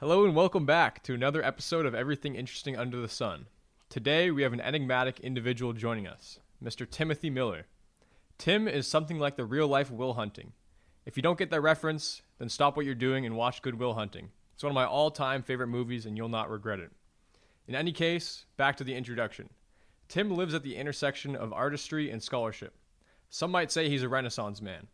Hello and welcome back to another episode of Everything Interesting Under the Sun. Today we have an enigmatic individual joining us, Mr. Timothy Miller. Tim is something like the real life Will Hunting. If you don't get that reference, then stop what you're doing and watch Good Will Hunting. It's one of my all time favorite movies and you'll not regret it. In any case, back to the introduction. Tim lives at the intersection of artistry and scholarship. Some might say he's a Renaissance man.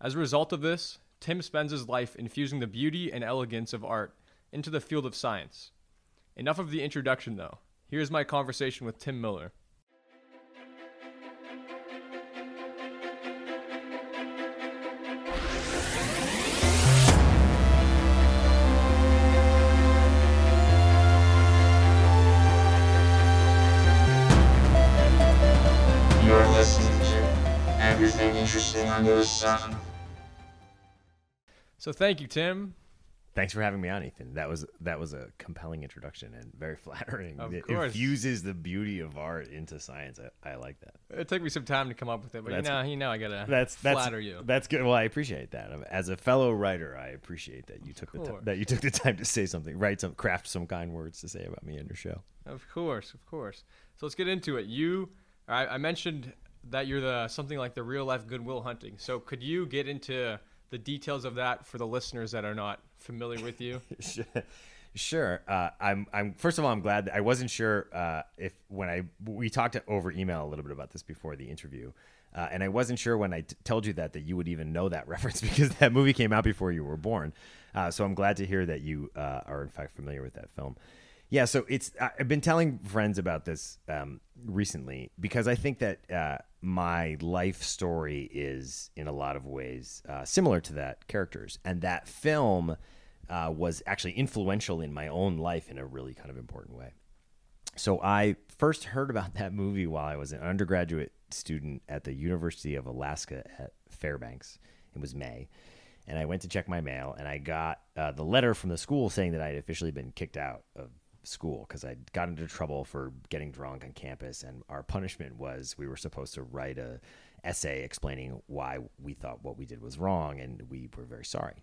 As a result of this, Tim spends his life infusing the beauty and elegance of art into the field of science. Enough of the introduction, though. Here's my conversation with Tim Miller. You're listening to Everything Interesting Under the Sun. So, thank you, Tim. Thanks for having me on, Ethan. That was that was a compelling introduction and very flattering. Of it course. infuses the beauty of art into science. I, I like that. It took me some time to come up with it, but you know, you know, I gotta That's that's flatter you. That's good. Well, I appreciate that. Um, as a fellow writer, I appreciate that you took the t- that you took the time to say something, write some, craft some kind words to say about me in your show. Of course, of course. So let's get into it. You, I, I mentioned that you're the something like the real life Good Will Hunting. So could you get into the details of that for the listeners that are not familiar with you? Sure. Uh, I'm. I'm. First of all, I'm glad. That I wasn't sure uh, if when I we talked over email a little bit about this before the interview, uh, and I wasn't sure when I t- told you that that you would even know that reference because that movie came out before you were born. Uh, so I'm glad to hear that you uh, are in fact familiar with that film. Yeah. So it's. I've been telling friends about this um, recently because I think that uh, my life story is in a lot of ways uh, similar to that character's, and that film uh, was actually influential in my own life in a really kind of important way. So I first heard about that movie while I was an undergraduate student at the University of Alaska at Fairbanks. It was May. And I went to check my mail and I got uh, the letter from the school saying that I had officially been kicked out of school because I'd got into trouble for getting drunk on campus. And our punishment was we were supposed to write a essay explaining why we thought what we did was wrong and we were very sorry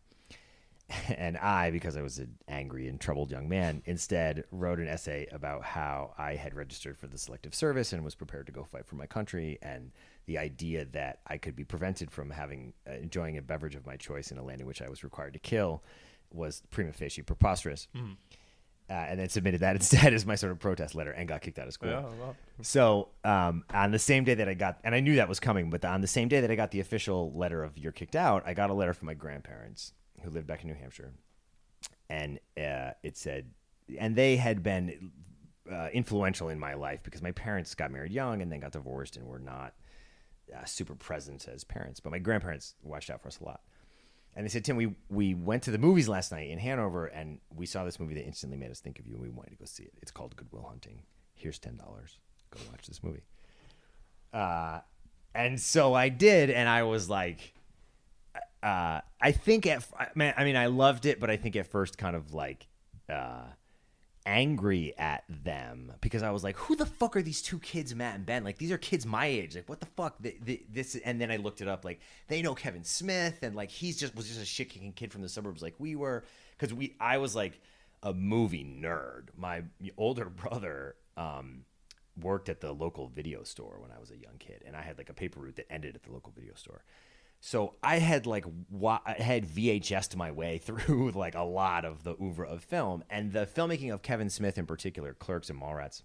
and I, because I was an angry and troubled young man, instead wrote an essay about how I had registered for the Selective Service and was prepared to go fight for my country, and the idea that I could be prevented from having uh, enjoying a beverage of my choice in a land in which I was required to kill was prima facie preposterous. Uh, and then submitted that instead as my sort of protest letter and got kicked out of school. well, So um, on the same day that I got, and I knew that was coming, but on the same day that I got the official letter of "you're kicked out," I got a letter from my grandparents who lived back in New Hampshire, and uh, it said, and they had been uh, influential in my life because my parents got married young and then got divorced and were not uh, super present as parents, but my grandparents watched out for us a lot. And they said, Tim, we, we went to the movies last night in Hanover and we saw this movie that instantly made us think of you and we wanted to go see it. It's called Good Will Hunting. Here's $10. Go watch this movie. Uh, and so I did, and I was like, uh, I think at, I mean, I loved it, but I think at first kind of like, uh, angry at them because I was like, who the fuck are these two kids, Matt and Ben? Like, these are kids my age. Like, what the fuck? Th- th- this, and then I looked it up. Like, they know Kevin Smith, and like, he's just was just a shit kicking kid from the suburbs, like we were. Because we, I was like a movie nerd. My older brother, um, worked at the local video store when I was a young kid, and I had like a paper route that ended at the local video store. So I had like wa- I had VHS to my way through like a lot of the oeuvre of film, and the filmmaking of Kevin Smith in particular, Clerks and Mallrats,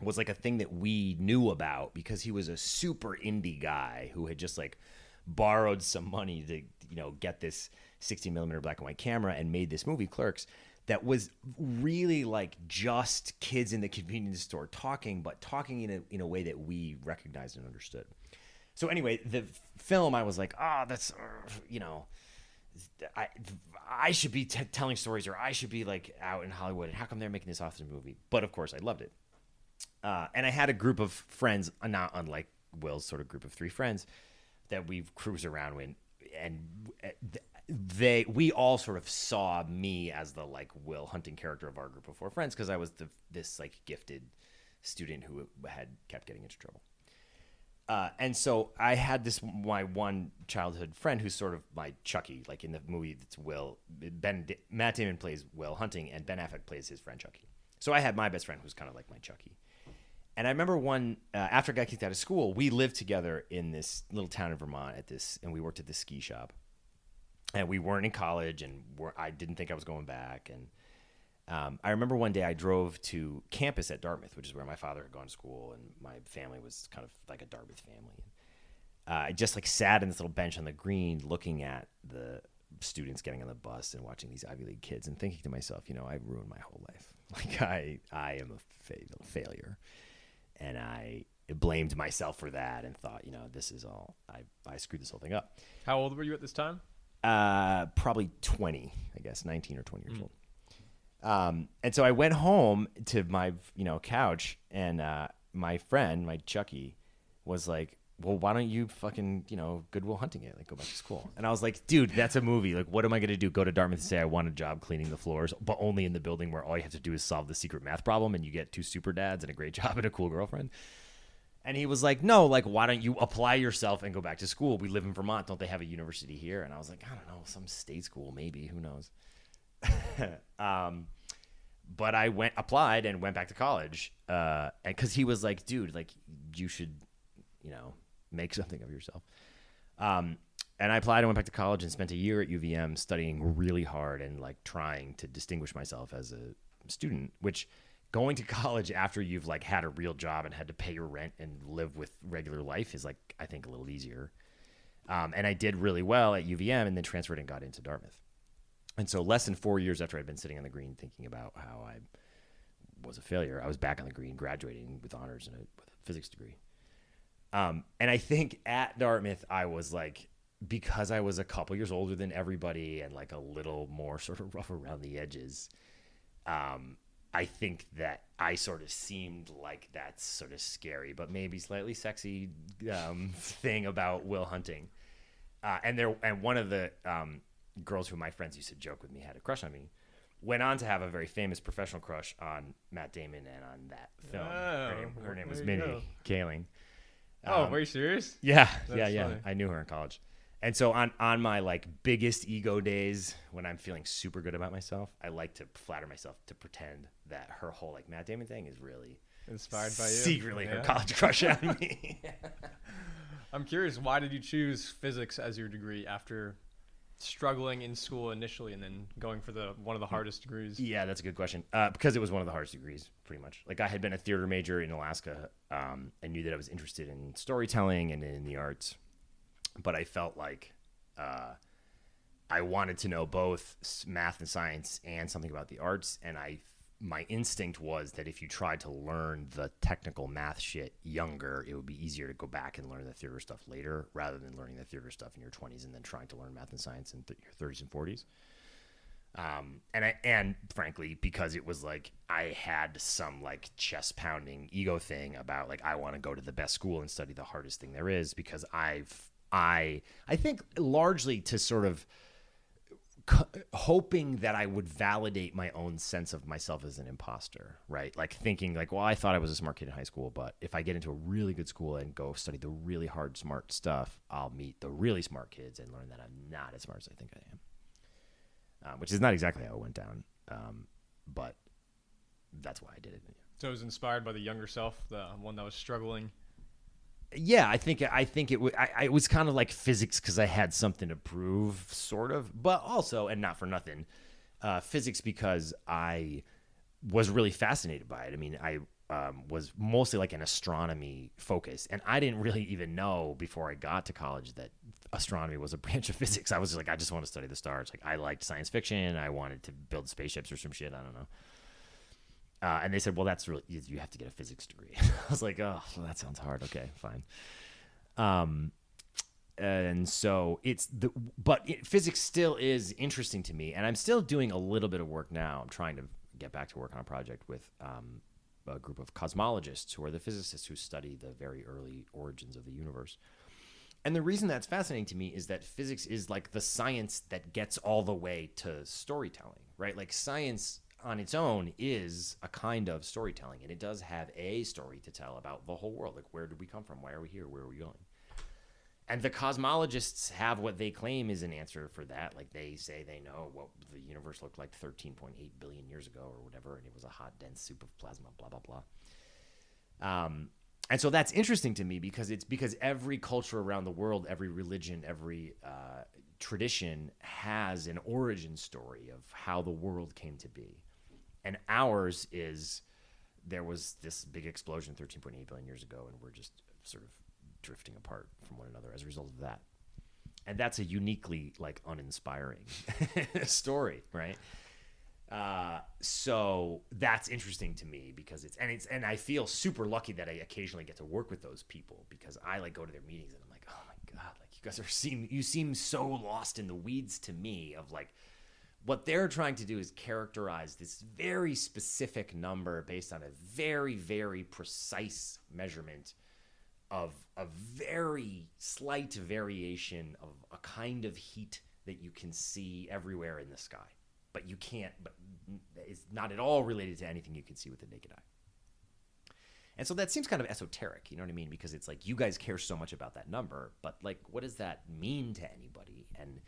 was like a thing that we knew about because he was a super indie guy who had just like borrowed some money to you know get this 60 millimeter black and white camera and made this movie Clerks that was really like just kids in the convenience store talking, but talking in a in a way that we recognized and understood. So anyway, the film, I was like, oh, that's, you know, I, I should be t- telling stories or I should be like out in Hollywood. And how come they're making this awesome movie? But of course, I loved it. Uh, and I had a group of friends, uh, not unlike Will's sort of group of three friends, that we cruise around with, and uh, they we all sort of saw me as the like Will Hunting character of our group of four friends because I was the this like gifted student who had kept getting into trouble. Uh, and so I had this my one childhood friend who's sort of my Chucky, like in the movie that's Will Ben Matt Damon plays Will Hunting and Ben Affleck plays his friend Chucky. So I had my best friend who's kind of like my Chucky. And I remember one uh, after I got kicked out of school, we lived together in this little town in Vermont at this, and we worked at this ski shop. And we weren't in college, and I didn't think I was going back. And um, I remember one day I drove to campus at Dartmouth, which is where my father had gone to school, and my family was kind of like a Dartmouth family. Uh, I just like sat in this little bench on the green, looking at the students getting on the bus and watching these Ivy League kids, and thinking to myself, you know, I've ruined my whole life. Like I, I am a fa- failure, and I blamed myself for that, and thought, you know, this is all I, I screwed this whole thing up. How old were you at this time? Uh, probably 20, I guess, 19 or 20 years old. Um, and so I went home to my, you know, couch and, uh, my friend, my Chucky was like, well, why don't you fucking, you know, Goodwill hunting it? Like, go back to school. And I was like, dude, that's a movie. Like, what am I to do? Go to Dartmouth and say I want a job cleaning the floors, but only in the building where all you have to do is solve the secret math problem and you get two super dads and a great job and a cool girlfriend. And he was like, no, like, why don't you apply yourself and go back to school? We live in Vermont. Don't they have a university here? And I was like, I don't know, some state school, maybe. Who knows? um, but I went, applied and went back to college. Uh, and cause he was like, dude, like, you should, you know, make something of yourself. Um, and I applied and went back to college and spent a year at UVM studying really hard and like trying to distinguish myself as a student, which going to college after you've like had a real job and had to pay your rent and live with regular life is like, I think a little easier. Um, and I did really well at UVM and then transferred and got into Dartmouth. And so less than four years after I'd been sitting on the green thinking about how I was a failure, I was back on the green graduating with honors and a, with a physics degree. Um, and I think at Dartmouth, I was like, because I was a couple years older than everybody and like a little more sort of rough around the edges, um, I think that I sort of seemed like that sort of scary, but maybe slightly sexy um, thing about Will Hunting. Uh, and there, and one of the um, girls who my friends used to joke with me had a crush on me. Went on to have a very famous professional crush on Matt Damon and on that film. her Oh, name, her name was Mindy. Kaling. Oh, Um, were you serious? yeah, That's yeah, yeah. funny. I knew her in college. And so on on my like biggest ego days when I'm feeling super good about myself, I like to flatter myself to pretend that her whole like Matt Damon thing is really Inspired by you? secretly her college crush on me. I'm curious, why did you choose physics as your degree after struggling in school initially and then going for the one of the hardest degrees? yeah, that's a good question. Uh, because it was one of the hardest degrees, pretty much. Like I had been a theater major in Alaska. Um, I knew that I was interested in storytelling and in the arts, but I felt like uh, I wanted to know both math and science and something about the arts. And I, my instinct was that if you tried to learn the technical math shit younger, it would be easier to go back and learn the theater stuff later, rather than learning the theater stuff in your 20s and then trying to learn math and science in th- your 30s and 40s um, and I and frankly because it was like I had some like chest pounding ego thing about like I want to go to the best school and study the hardest thing there is because I've I I think largely to sort of c- hoping that I would validate my own sense of myself as an imposter, right? Like thinking like, well, I thought I was a smart kid in high school, but if I get into a really good school and go study the really hard smart stuff, I'll meet the really smart kids and learn that I'm not as smart as I think I am um, which is not exactly how it went down, um, but that's why I did it. So it was inspired by the younger self, the one that was struggling. Yeah, I think I think it, was kind of like physics because I had something to prove, sort of, but also, and not for nothing, uh, physics because I was really fascinated by it. I mean, I um, was mostly like an astronomy focus, and I didn't really even know before I got to college that astronomy was a branch of physics. I was like, I just want to study the stars. Like, I liked science fiction. I wanted to build spaceships or some shit. I don't know. Uh, and they said, well, that's really, you, have to get a physics degree. I was like, oh, well, that sounds hard. Okay, fine. Um, and so it's the, but it, physics still is interesting to me. And I'm still doing a little bit of work now. I'm trying to get back to work on a project with um, a group of cosmologists who are the physicists who study the very early origins of the universe. And the reason that's fascinating to me is that physics is like the science that gets all the way to storytelling, right? Like science on its own is a kind of storytelling, and it does have a story to tell about the whole world. Like, where did we come from? Why are we here? Where are we going? And the cosmologists have what they claim is an answer for that. Like they say they know what the universe looked like 13.8 billion years ago or whatever, and it was a hot, dense soup of plasma, blah, blah, blah. Um, and so that's interesting to me because it's because every culture around the world, every religion, every uh, tradition has an origin story of how the world came to be. And ours is there was this big explosion 13.8 billion years ago, and we're just sort of drifting apart from one another as a result of that. And that's a uniquely like uninspiring story, right? Uh, so that's interesting to me because it's and it's and I feel super lucky that I occasionally get to work with those people because I like go to their meetings and I'm like, oh my god, like you guys are seem you seem so lost in the weeds to me of like what they're trying to do is characterize this very specific number based on a very very precise measurement of a very slight variation of a kind of heat that you can see everywhere in the sky. But you can't but it's not at all related to anything you can see with the naked eye. And so that seems kind of esoteric you know what i mean? Because it's like you guys care so much about that number but like what does that mean to anybody? And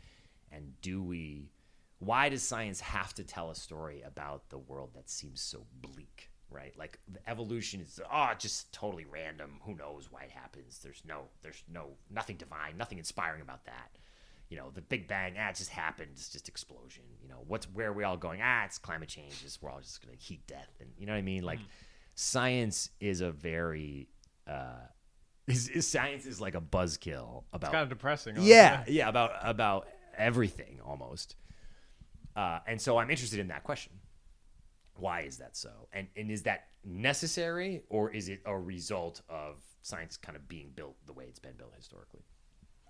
and do we why does science have to tell a story about the world that seems so bleak right? Like the evolution is oh just totally random. Who knows why it happens? There's no there's no nothing divine nothing inspiring about that. You know the big bang ah it just happened. It's just explosion. You know what's where are we all going? Ah it's climate change. It's, we're all just gonna heat death. And you know what i mean? Like science is a very uh is, is science is like a buzzkill about It's kind of depressing. yeah, yeah, about about everything almost. Uh, and so I'm interested in that question. Why is that so? And and is that necessary or is it a result of science kind of being built the way it's been built historically?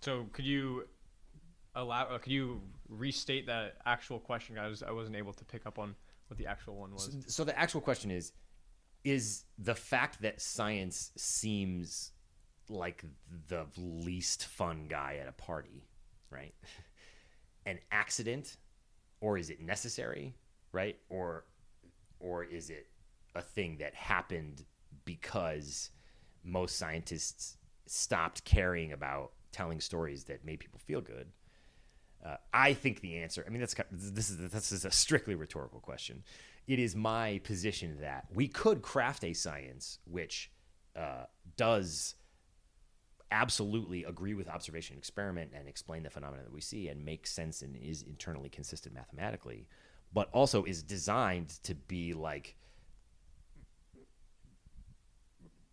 So could you allow? Uh, could you restate that actual question? I was I wasn't able to pick up on what the actual one was. So the actual question is is the fact that science seems like the least fun guy at a party, right? An accident or is it necessary, right? Or or is it a thing that happened because most scientists stopped caring about telling stories that made people feel good? Uh, I think the answer. I mean, that's this is this is a strictly rhetorical question. It is my position that we could craft a science which uh, does absolutely agree with observation and experiment and explain the phenomena that we see and make sense and is internally consistent mathematically, but also is designed to be like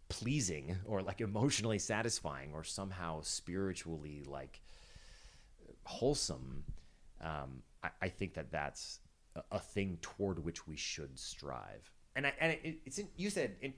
pleasing or like emotionally satisfying or somehow spiritually like wholesome. Um, I, I think that that's a, a thing toward which we should strive. And I, and it, it's in, you said in,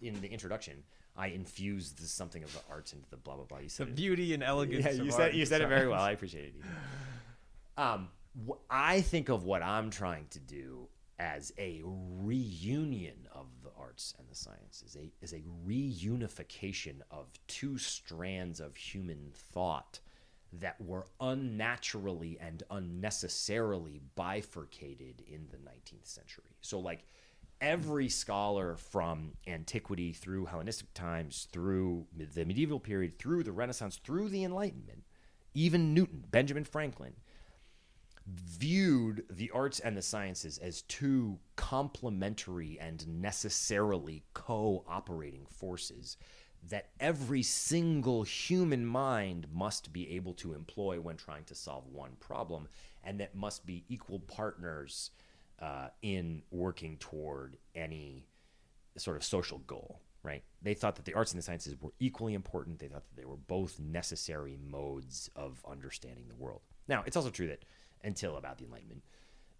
in the introduction, I infused the, something of the arts into the blah blah blah. You The said it beauty and elegance. yeah, you said you said it very well. I appreciate it. Um, wh- I think of what I'm trying to do as a reunion of the arts and the sciences, a is a reunification of two strands of human thought that were unnaturally and unnecessarily bifurcated in the 19th century. So like every scholar from antiquity through Hellenistic times, through the medieval period, through the Renaissance, through the Enlightenment, even Newton, Benjamin Franklin, viewed the arts and the sciences as two complementary and necessarily cooperating forces that every single human mind must be able to employ when trying to solve one problem, and that must be equal partners uh, in working toward any sort of social goal, right? They thought that the arts and the sciences were equally important. They thought that they were both necessary modes of understanding the world. Now, it's also true that until about the Enlightenment,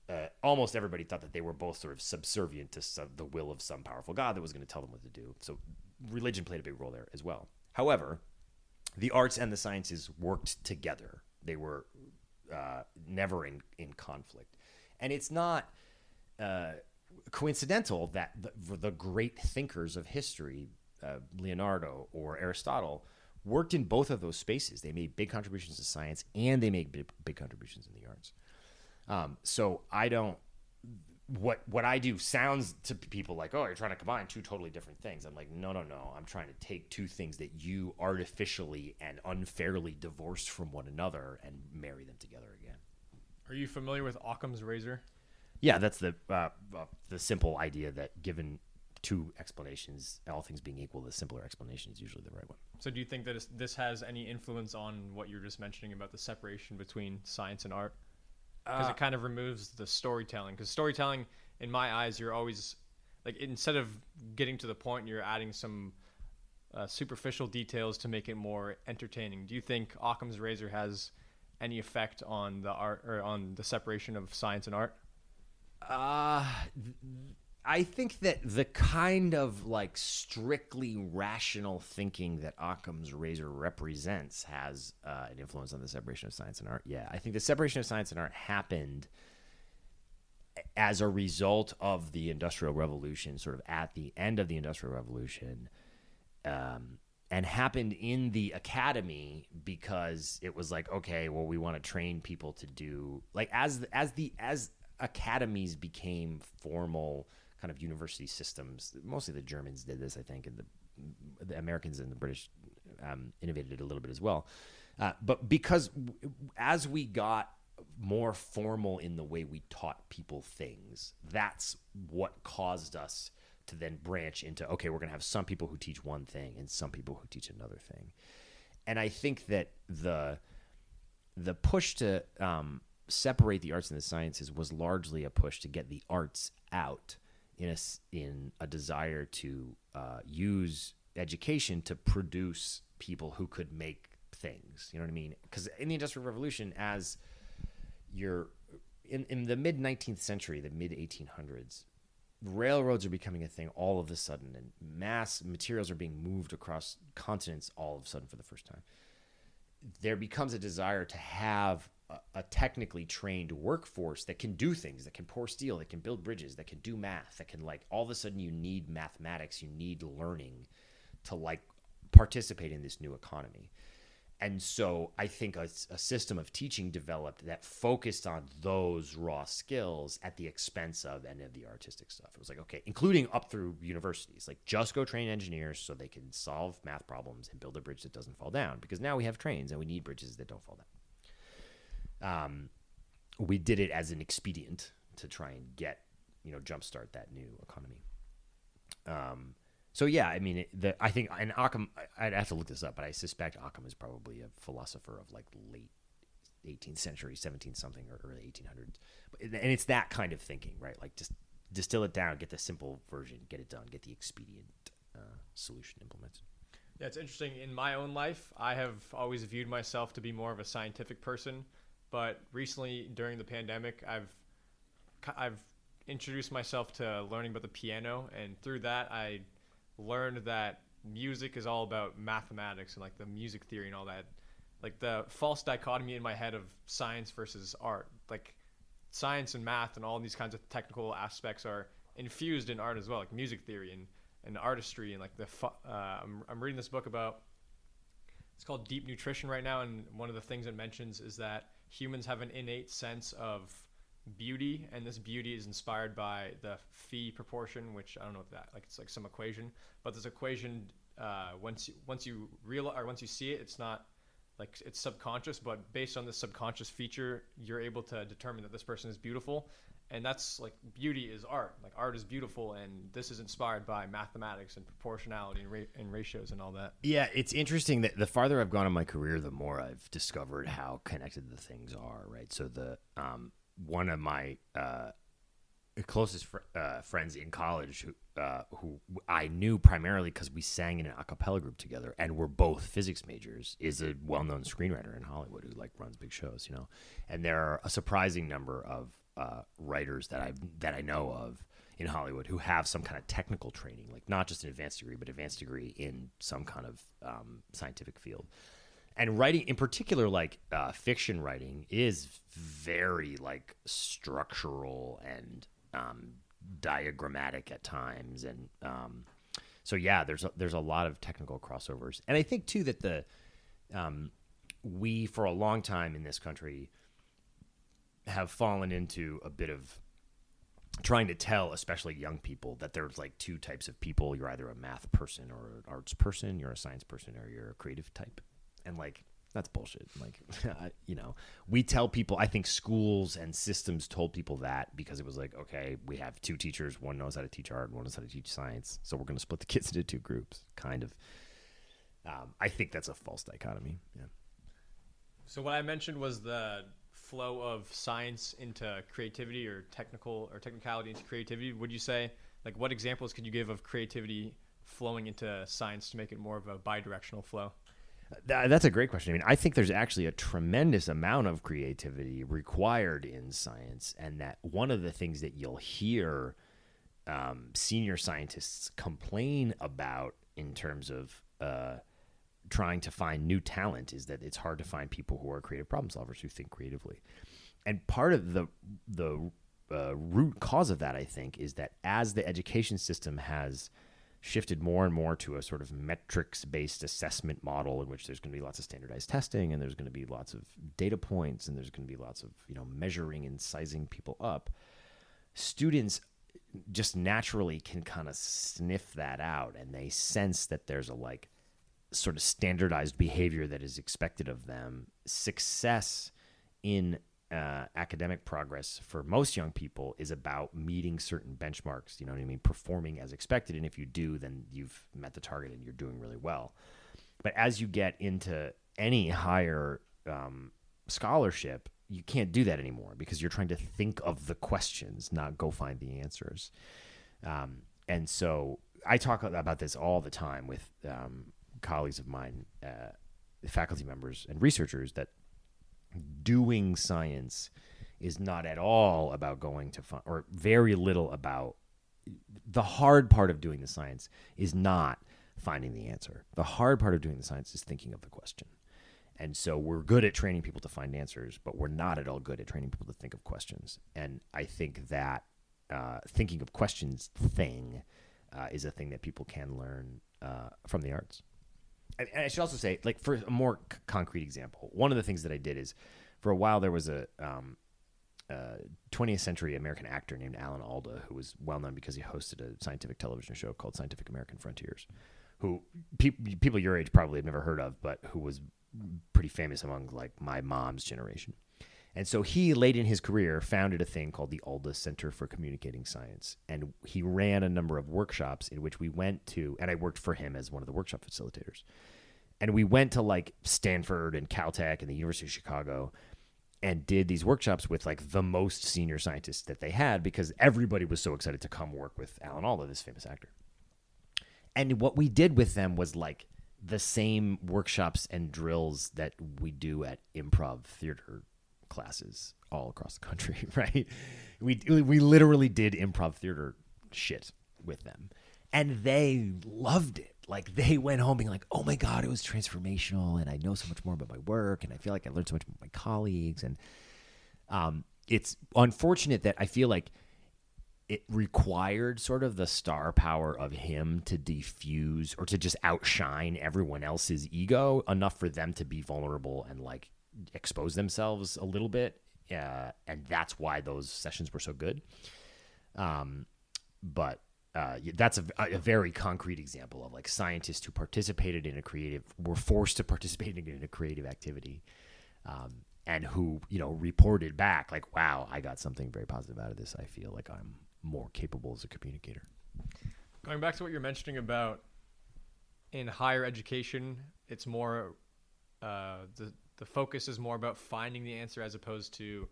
uh, almost everybody thought that they were both sort of subservient to some, the will of some powerful God that was going to tell them what to do. So religion played a big role there as well. However, the arts and the sciences worked together. They were uh, never in, in conflict. And it's not uh, coincidental that the, the great thinkers of history, uh, Leonardo or Aristotle, worked in both of those spaces. They made big contributions to science and they made big, big contributions in the arts. Um, so I don't. what what I do sounds to people like, oh, you're trying to combine two totally different things. I'm like, no, no, no. I'm trying to take two things that you artificially and unfairly divorced from one another and marry them together again. Are you familiar with Occam's razor? Yeah, that's the uh, uh, the simple idea that given two explanations, all things being equal, the simpler explanation is usually the right one. So do you think that this has any influence on what you're just mentioning about the separation between science and art? Because Uh, it kind of removes the storytelling. Because storytelling, in my eyes, you're always like instead of getting to the point, you're adding some uh, superficial details to make it more entertaining. Do you think Occam's razor has any effect on the art or on the separation of science and art? Uh, I think that the kind of like strictly rational thinking that Occam's razor represents has uh, an influence on the separation of science and art. Yeah, I think the separation of science and art happened as a result of the Industrial Revolution, sort of at the end of the Industrial Revolution, um, and happened in the academy because it was like, okay, well, we want to train people to do like as as the as academies became formal kind of university systems. Mostly the Germans did this, I think, and the the Americans and the British um, innovated it a little bit as well. Uh, but because as we got more formal in the way we taught people things, that's what caused us to then branch into okay, we're going to have some people who teach one thing and some people who teach another thing. And I think that the the push to um, separate the arts and the sciences was largely a push to get the arts out in a in a desire to uh, use education to produce people who could make things. You know what I mean? Because in the Industrial Revolution, as you're in, in the mid 19th century, the mid 1800s, railroads are becoming a thing all of a sudden, and mass materials are being moved across continents all of a sudden for the first time. There becomes a desire to have a, technically trained workforce that can do things, that can pour steel, that can build bridges, that can do math, that can like all of a sudden you need mathematics, you need learning to like participate in this new economy. And so I think a, a system of teaching developed that focused on those raw skills at the expense of any of the artistic stuff. It was like, okay, including up through universities, like just go train engineers so they can solve math problems and build a bridge that doesn't fall down. Because now we have trains and we need bridges that don't fall down. Um, we did it as an expedient to try and get, you know, jumpstart that new economy. Um, so yeah, I mean, the, I think and Occam. I'd have to look this up, but I suspect Occam is probably a philosopher of like late 18th century, 17th something, or early 1800s. And it's that kind of thinking, right? Like just distill it down, get the simple version, get it done, get the expedient uh, solution implemented. Yeah, it's interesting. In my own life, I have always viewed myself to be more of a scientific person, but recently during the pandemic, I've I've introduced myself to learning about the piano, and through that, I learned that music is all about mathematics and like the music theory and all that. Like the false dichotomy in my head of science versus art. Like science and math and all these kinds of technical aspects are infused in art as well, like music theory and, and artistry and like the. fu- Uh, I'm, I'm reading this book about. It's called Deep Nutrition right now, and one of the things it mentions is that humans have an innate sense of beauty, and this beauty is inspired by the phi proportion, which I don't know what that like. It's like some equation, but this equation, uh, once you, once you realize or once you see it, it's not like it's subconscious, but based on this subconscious feature, you're able to determine that this person is beautiful, and that's like beauty is art. Like art is beautiful, and this is inspired by mathematics and proportionality and, ra- and ratios and all that. Yeah, it's interesting that the farther I've gone in my career, the more I've discovered how connected the things are. Right. So the um, one of my uh, closest fr- uh, friends in college, who uh, who I knew primarily because we sang in an a cappella group together, and we're both physics majors, is a well-known screenwriter in Hollywood who like runs big shows. You know, and there are a surprising number of uh, writers that I that I know of in Hollywood who have some kind of technical training, like not just an advanced degree, but advanced degree in some kind of um, scientific field. And writing, in particular, like uh, fiction writing, is very like structural and um, diagrammatic at times, and um, so yeah, there's a, there's a lot of technical crossovers, and I think too that the um, we for a long time in this country have fallen into a bit of trying to tell, especially young people, that there's like two types of people. You're either a math person or an arts person. You're a science person or you're a creative type. And like that's bullshit. Like, you know, we tell people. I think schools and systems told people that because it was like, okay, we have two teachers. One knows how to teach art. One knows how to teach science. So we're going to split the kids into two groups. Kind of. Um, I think that's a false dichotomy. Yeah. So what I mentioned was the flow of science into creativity or technical or technicality into creativity. Would you say like what examples could you give of creativity flowing into science to make it more of a bidirectional flow? That's a great question. I mean, I think there's actually a tremendous amount of creativity required in science, and that one of the things that you'll hear um, senior scientists complain about in terms of uh, trying to find new talent is that it's hard to find people who are creative problem solvers who think creatively. And part of the the uh, root cause of that, I think, is that as the education system has shifted more and more to a sort of metrics based assessment model in which there's going to be lots of standardized testing and there's going to be lots of data points and there's going to be lots of you know measuring and sizing people up students just naturally can kind of sniff that out and they sense that there's a like sort of standardized behavior that is expected of them success in uh, academic progress for most young people is about meeting certain benchmarks. You know what I mean? Performing as expected. And if you do, then you've met the target and you're doing really well. But as you get into any higher um, scholarship, you can't do that anymore because you're trying to think of the questions, not go find the answers. Um, and so I talk about this all the time with um, colleagues of mine, uh, faculty members, and researchers that doing science is not at all about going to find, or very little about the hard part of doing the science is not finding the answer. The hard part of doing the science is thinking of the question. And so we're good at training people to find answers, but we're not at all good at training people to think of questions. And I think that uh, thinking of questions thing uh, is a thing that people can learn uh, from the arts. And I should also say, like for a more c- concrete example, one of the things that I did is, for a while there was a um, uh, 20th century American actor named Alan Alda, who was well known because he hosted a scientific television show called Scientific American Frontiers, who pe- people your age probably have never heard of, but who was pretty famous among like my mom's generation. And so he, late in his career, founded a thing called the Alda Center for Communicating Science. And he ran a number of workshops in which we went to, and I worked for him as one of the workshop facilitators. And we went to like Stanford and Caltech and the University of Chicago and did these workshops with like the most senior scientists that they had because everybody was so excited to come work with Alan Alda, this famous actor. And what we did with them was like the same workshops and drills that we do at improv theater classes all across the country, right? We we literally did improv theater shit with them. And they loved it. Like they went home being like, "Oh my god, it was transformational and I know so much more about my work and I feel like I learned so much about my colleagues and um it's unfortunate that I feel like it required sort of the star power of him to defuse or to just outshine everyone else's ego enough for them to be vulnerable and like expose themselves a little bit. Uh, and that's why those sessions were so good. Um, but uh, that's a, a very concrete example of like scientists who participated in a creative were forced to participate in a creative activity um, and who you know reported back like wow i got something very positive out of this i feel like i'm more capable as a communicator Going back to what you're mentioning about in higher education, it's more uh, the the focus is more about finding the answer as opposed to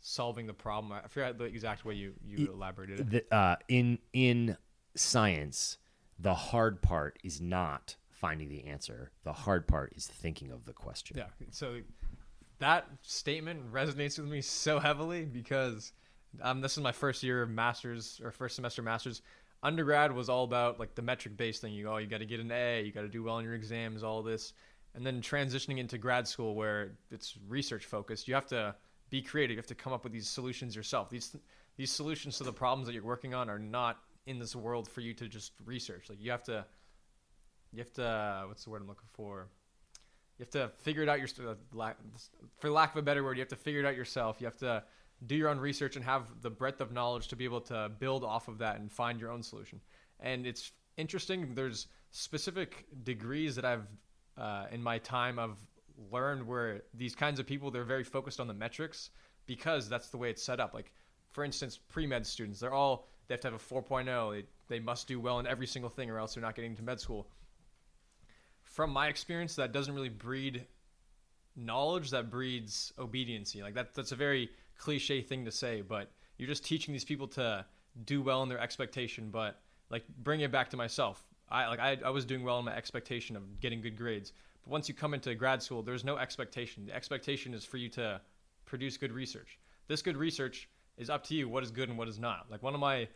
solving the problem. I forgot the exact way you you elaborated it. the, uh, in in science the hard part is not finding the answer the hard part is thinking of the question Yeah. So that statement resonates with me so heavily because um, this is my first year of masters or first semester masters. Undergrad was all about like the metric based thing. You oh you got to get an A, you got to do well in your exams, all this, and then transitioning into grad school where it's research focused. You have to be creative. You have to come up with these solutions yourself. These these solutions to the problems that you're working on are not in this world for you to just research. Like you have to you have to what's the word I'm looking for? You have to figure it out your uh, for lack of a better word. You have to figure it out yourself. You have to do your own research and have the breadth of knowledge to be able to build off of that and find your own solution. And it's interesting. There's specific degrees that I've uh, in my time I've learned where these kinds of people they're very focused on the metrics because that's the way it's set up. Like for instance, pre med students they're all they have to have a 4.0. They they must do well in every single thing or else they're not getting into med school. From my experience, that doesn't really breed knowledge. That breeds obedience. Like that that's a very cliche thing to say, but you're just teaching these people to do well in their expectation. But like bring it back to myself. I like I, I was doing well in my expectation of getting good grades. But once you come into grad school, there's no expectation. The expectation is for you to produce good research. This good research is up to you what is good and what is not. Like one of my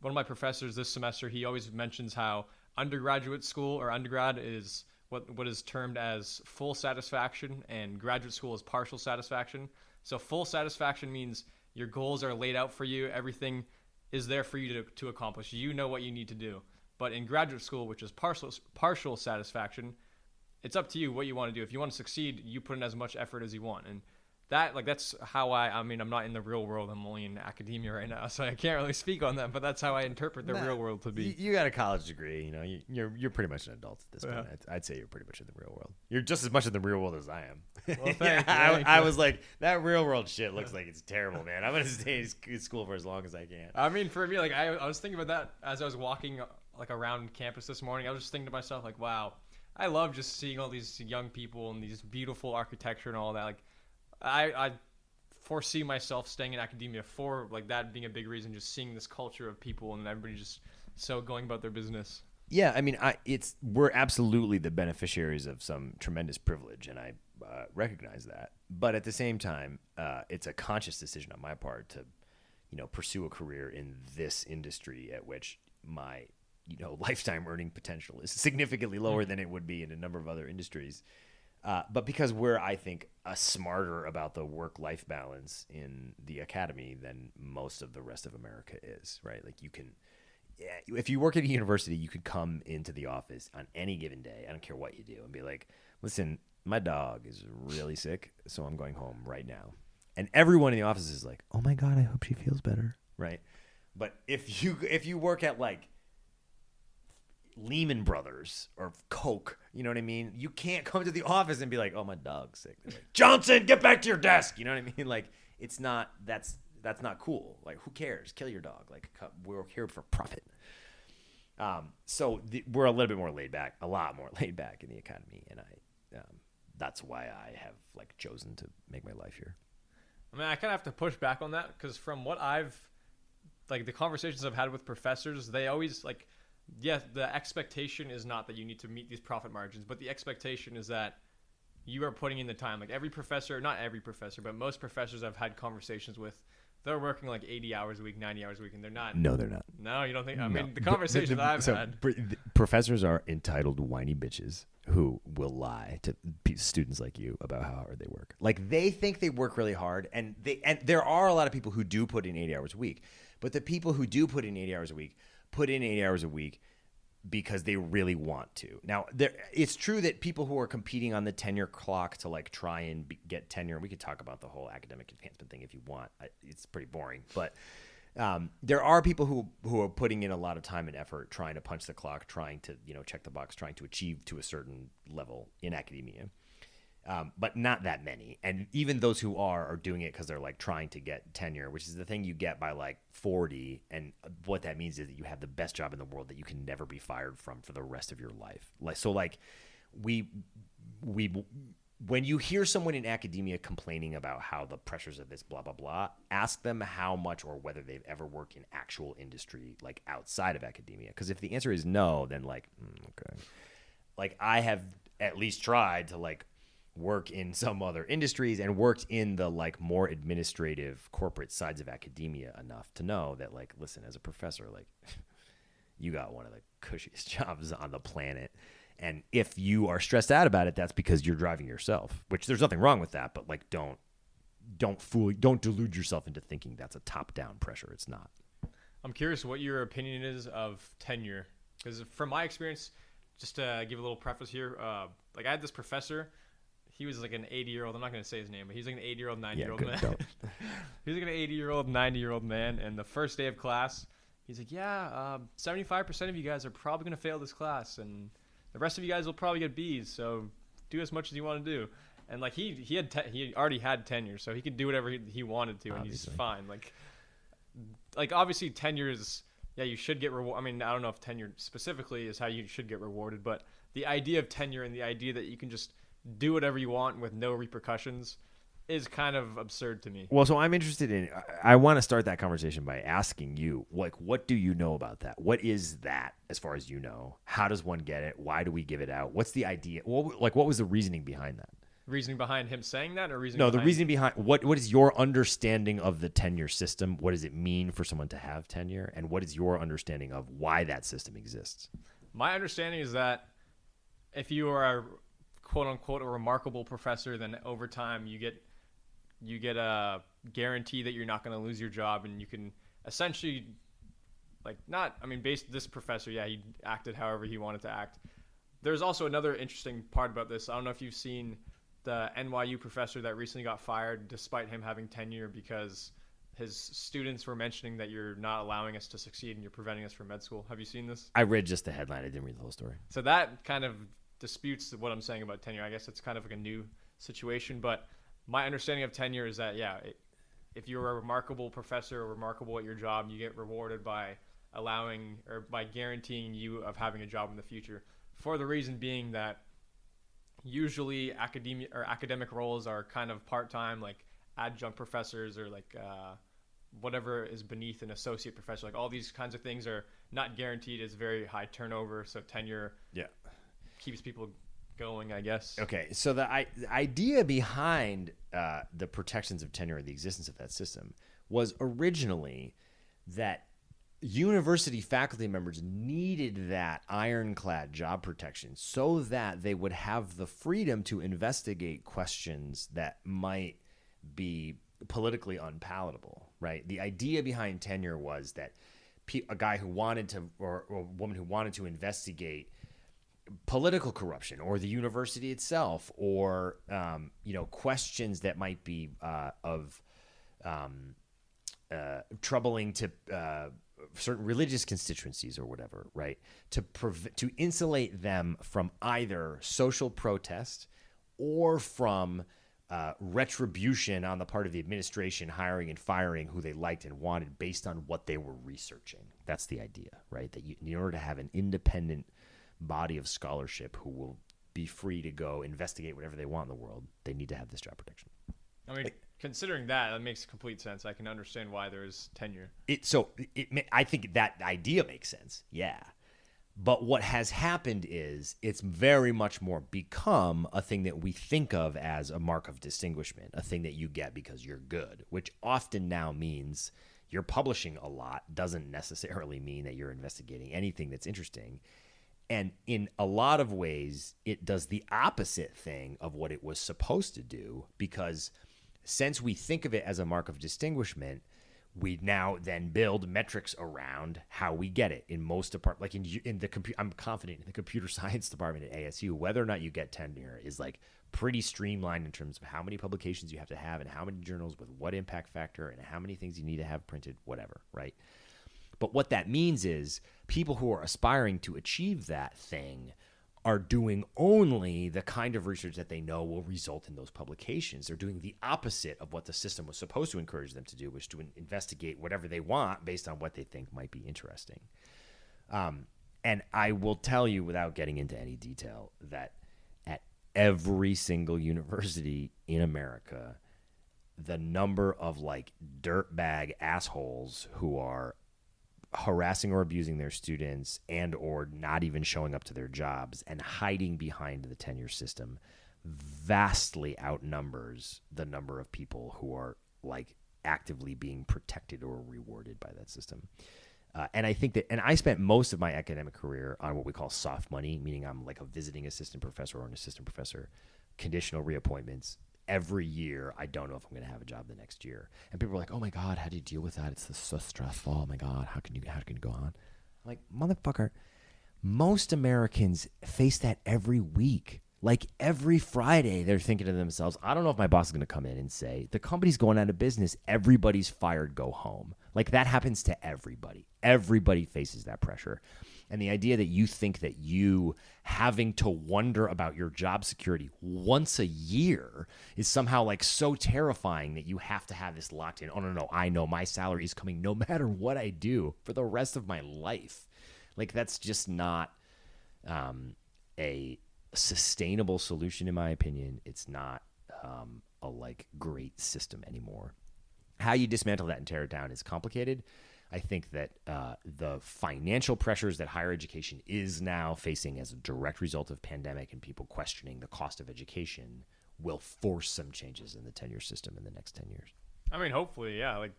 one of my professors this semester, he always mentions how undergraduate school or undergrad is what what is termed as full satisfaction and graduate school is partial satisfaction. So full satisfaction means your goals are laid out for you, everything is there for you to, to accomplish. You know what you need to do. But in graduate school, which is partial partial satisfaction, it's up to you what you want to do. If you want to succeed, you put in as much effort as you want. And that like that's how I I mean I'm not in the real world I'm only in academia right now so I can't really speak on that but that's how I interpret the Nah, real world to be You, got a college degree, you know. You, you're you're pretty much an adult at this Yeah. point. I'd, I'd say you're pretty much in the real world. You're just as much in the real world as I am. Well, thank Yeah, I, I was like, that real world shit looks like it's terrible, man. I'm gonna stay in school for as long as I can. I mean for me like I, I was thinking about that as I was walking like around campus this morning I was just thinking to myself like wow I love just seeing all these young people and these beautiful architecture and all that like I I foresee myself staying in academia for like that being a big reason just seeing this culture of people and everybody just so going about their business Yeah, I mean, I it's we're absolutely the beneficiaries of some tremendous privilege, and I uh, recognize that. But at the same time, uh, it's a conscious decision on my part to, you know, pursue a career in this industry at which my you know lifetime earning potential is significantly lower than it would be in a number of other industries. Uh, but because we're, I think, uh, smarter about the work-life balance in the academy than most of the rest of America is, right? Like you can, yeah, if you work at a university, you could come into the office on any given day. I don't care what you do, and be like, "Listen, my dog is really sick, so I'm going home right now." And everyone in the office is like, "Oh my god, I hope she feels better." Right? But if you if you work at like Lehman Brothers or Coke, you know what I mean? You can't come to the office and be like, "Oh, my dog's sick." Like, Johnson, get back to your desk. You know what I mean? Like, it's not that's that's not cool. Like, who cares? Kill your dog. Like, we're here for profit. Um, so the, we're a little bit more laid back, a lot more laid back in the economy, and I um, that's why I have like chosen to make my life here. I mean, I kind of have to push back on that because from what I've, like the conversations I've had with professors, they always like, yes, the expectation is not that you need to meet these profit margins, but the expectation is that you are putting in the time. Like every professor, not every professor, but most professors I've had conversations with, they're working like 80 hours a week, 90 hours a week, and they're not. No, they're not. No, you don't think? I No. mean, the conversations the- I've so, had. pr- professors are entitled whiny bitches who will lie to students like you about how hard they work. Like they think they work really hard, and they and there are a lot of people who do put in eighty hours a week. But the people who do put in eighty hours a week put in eighty hours a week because they really want to. Now, there, it's true that people who are competing on the tenure clock to like try and be, get tenure, we could talk about the whole academic advancement thing if you want. I, it's pretty boring, but um, there are people who who are putting in a lot of time and effort trying to punch the clock, trying to you know check the box, trying to achieve to a certain level in academia. Um, but not that many. And even those who are are doing it because they're like trying to get tenure, which is the thing you get by like 40. And what that means is that you have the best job in the world that you can never be fired from for the rest of your life. Like so, like we we when you hear someone in academia complaining about how the pressures of this blah blah blah, ask them how much or whether they've ever worked in actual industry like outside of academia. Because if the answer is no, then like mm, okay like I have at least tried to like work in some other industries and worked in the like more administrative corporate sides of academia enough to know that like listen as a professor like you got one of the cushiest jobs on the planet. And if you are stressed out about it that's because you're driving yourself which there's nothing wrong with that but like don't don't fool don't delude yourself into thinking that's a top down pressure. It's not. I'm curious what your opinion is of tenure, because from my experience, just to give a little preface here, uh, like I had this professor, he was like an 80 year old. I'm not gonna say his name, but he's like an 80 year old, 90 Yeah, year old man. he's like an 80 year old, 90 year old man. And the first day of class, he's like, "Yeah, um, 75% of you guys are probably gonna fail this class, and the rest of you guys will probably get B's. So do as much as you want to do." And like he he had te- he already had tenure, so he could do whatever he, he wanted to, and Obviously. he's fine. Like like obviously tenure is yeah you should get reward. I mean I don't know if tenure specifically is how you should get rewarded, but the idea of tenure and the idea that you can just do whatever you want with no repercussions is kind of absurd to me. Well, so I'm interested in. I, I want to start that conversation by asking you, like, what do you know about that? What is that, as far as you know? How does one get it? Why do we give it out? What's the idea? What, like, what was the reasoning behind that? Reasoning behind him saying that, or reasoning? No, the reasoning behind what what is your understanding of the tenure system? What does it mean for someone to have tenure, and what is your understanding of why that system exists? My understanding is that if you are a quote unquote a remarkable professor, then over time you get you get a guarantee that you're not going to lose your job, and you can essentially like not. I mean, based this professor, yeah, he acted however he wanted to act. There's also another interesting part about this. I don't know if you've seen the NYU professor that recently got fired despite him having tenure because his students were mentioning that you're not allowing us to succeed and you're preventing us from med school. Have you seen this? I read just the headline. I didn't read the whole story. So that kind of disputes what I'm saying about tenure. I guess it's kind of like a new situation, but my understanding of tenure is that yeah, it, if you're a remarkable professor or remarkable at your job, you get rewarded by allowing or by guaranteeing you of having a job in the future. For the reason being that usually academia or academic roles are kind of part-time, like adjunct professors or like uh, whatever is beneath an associate professor. Like all these kinds of things are not guaranteed. It's very high turnover, so tenure Yeah. Keeps people going, I guess. Okay, so the, I, the idea behind uh, the protections of tenure and the existence of that system was originally that university faculty members needed that ironclad job protection so that they would have the freedom to investigate questions that might be politically unpalatable, right? The idea behind tenure was that a guy who wanted to, or, or a woman who wanted to investigate political corruption or the university itself or um, you know questions that might be uh, of um, uh, troubling to uh, certain religious constituencies or whatever right? To prov- to insulate them from either social protest or from uh, retribution on the part of the administration hiring and firing who they liked and wanted based on what they were researching. That's the idea right? That you, in order to have an independent body of scholarship who will be free to go investigate whatever they want in the world, they need to have this job protection. I mean, considering that, that makes complete sense. I can understand why there is tenure. It so it, ma- I think that idea makes sense. Yeah. But what has happened is it's very much more become a thing that we think of as a mark of distinguishment, a thing that you get because you're good, which often now means you're publishing a lot doesn't necessarily mean that you're investigating anything that's interesting. And in a lot of ways, it does the opposite thing of what it was supposed to do because since we think of it as a mark of distinguishment, we now then build metrics around how we get it in most departments. Like in in the computer, I'm confident in the computer science department at ASU, whether or not you get tenure is like pretty streamlined in terms of how many publications you have to have and how many journals with what impact factor and how many things you need to have printed, whatever, right? But what that means is people who are aspiring to achieve that thing are doing only the kind of research that they know will result in those publications. They're doing the opposite of what the system was supposed to encourage them to do, which is to investigate whatever they want based on what they think might be interesting. Um, and I will tell you, without getting into any detail, that at every single university in America, the number of like dirtbag assholes who are harassing or abusing their students and or not even showing up to their jobs and hiding behind the tenure system vastly outnumbers the number of people who are like actively being protected or rewarded by that system. Uh, and I think that, and I spent most of my academic career on what we call soft money, meaning I'm like a visiting assistant professor or an assistant professor, conditional reappointments. Every year, I don't know if I'm going to have a job the next year. And people are like, "Oh my god, how do you deal with that? It's so stressful. Oh my god, how can you how can you go on?" I'm like, motherfucker, most Americans face that every week. Like every Friday, they're thinking to themselves, I don't know if my boss is going to come in and say, the company's going out of business. Everybody's fired, go home. Like that happens to everybody. Everybody faces that pressure. And the idea that you think that you having to wonder about your job security once a year is somehow like so terrifying that you have to have this locked in. Oh, no, no, I know my salary is coming no matter what I do for the rest of my life. Like that's just not um, a sustainable solution, in my opinion. It's not um, a like great system anymore. How you dismantle that and tear it down is complicated. I think that uh, the financial pressures that higher education is now facing as a direct result of pandemic and people questioning the cost of education will force some changes in the tenure system in the next 10 years. I mean, hopefully, yeah. Like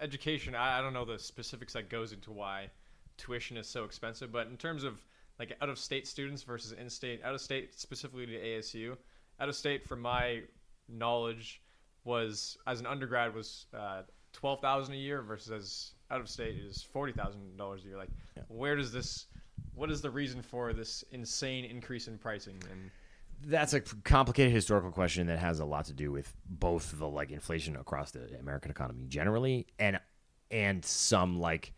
education, I, I don't know the specifics that goes into why tuition is so expensive, but in terms of like out of state students versus in state, out of state specifically to ASU, out of state, from my knowledge, was as an undergrad was uh, twelve thousand a year versus as out of state is forty thousand dollars a year. Like, where does this? What is the reason for this insane increase in pricing? And That's a complicated historical question that has a lot to do with both the like inflation across the American economy generally and and some like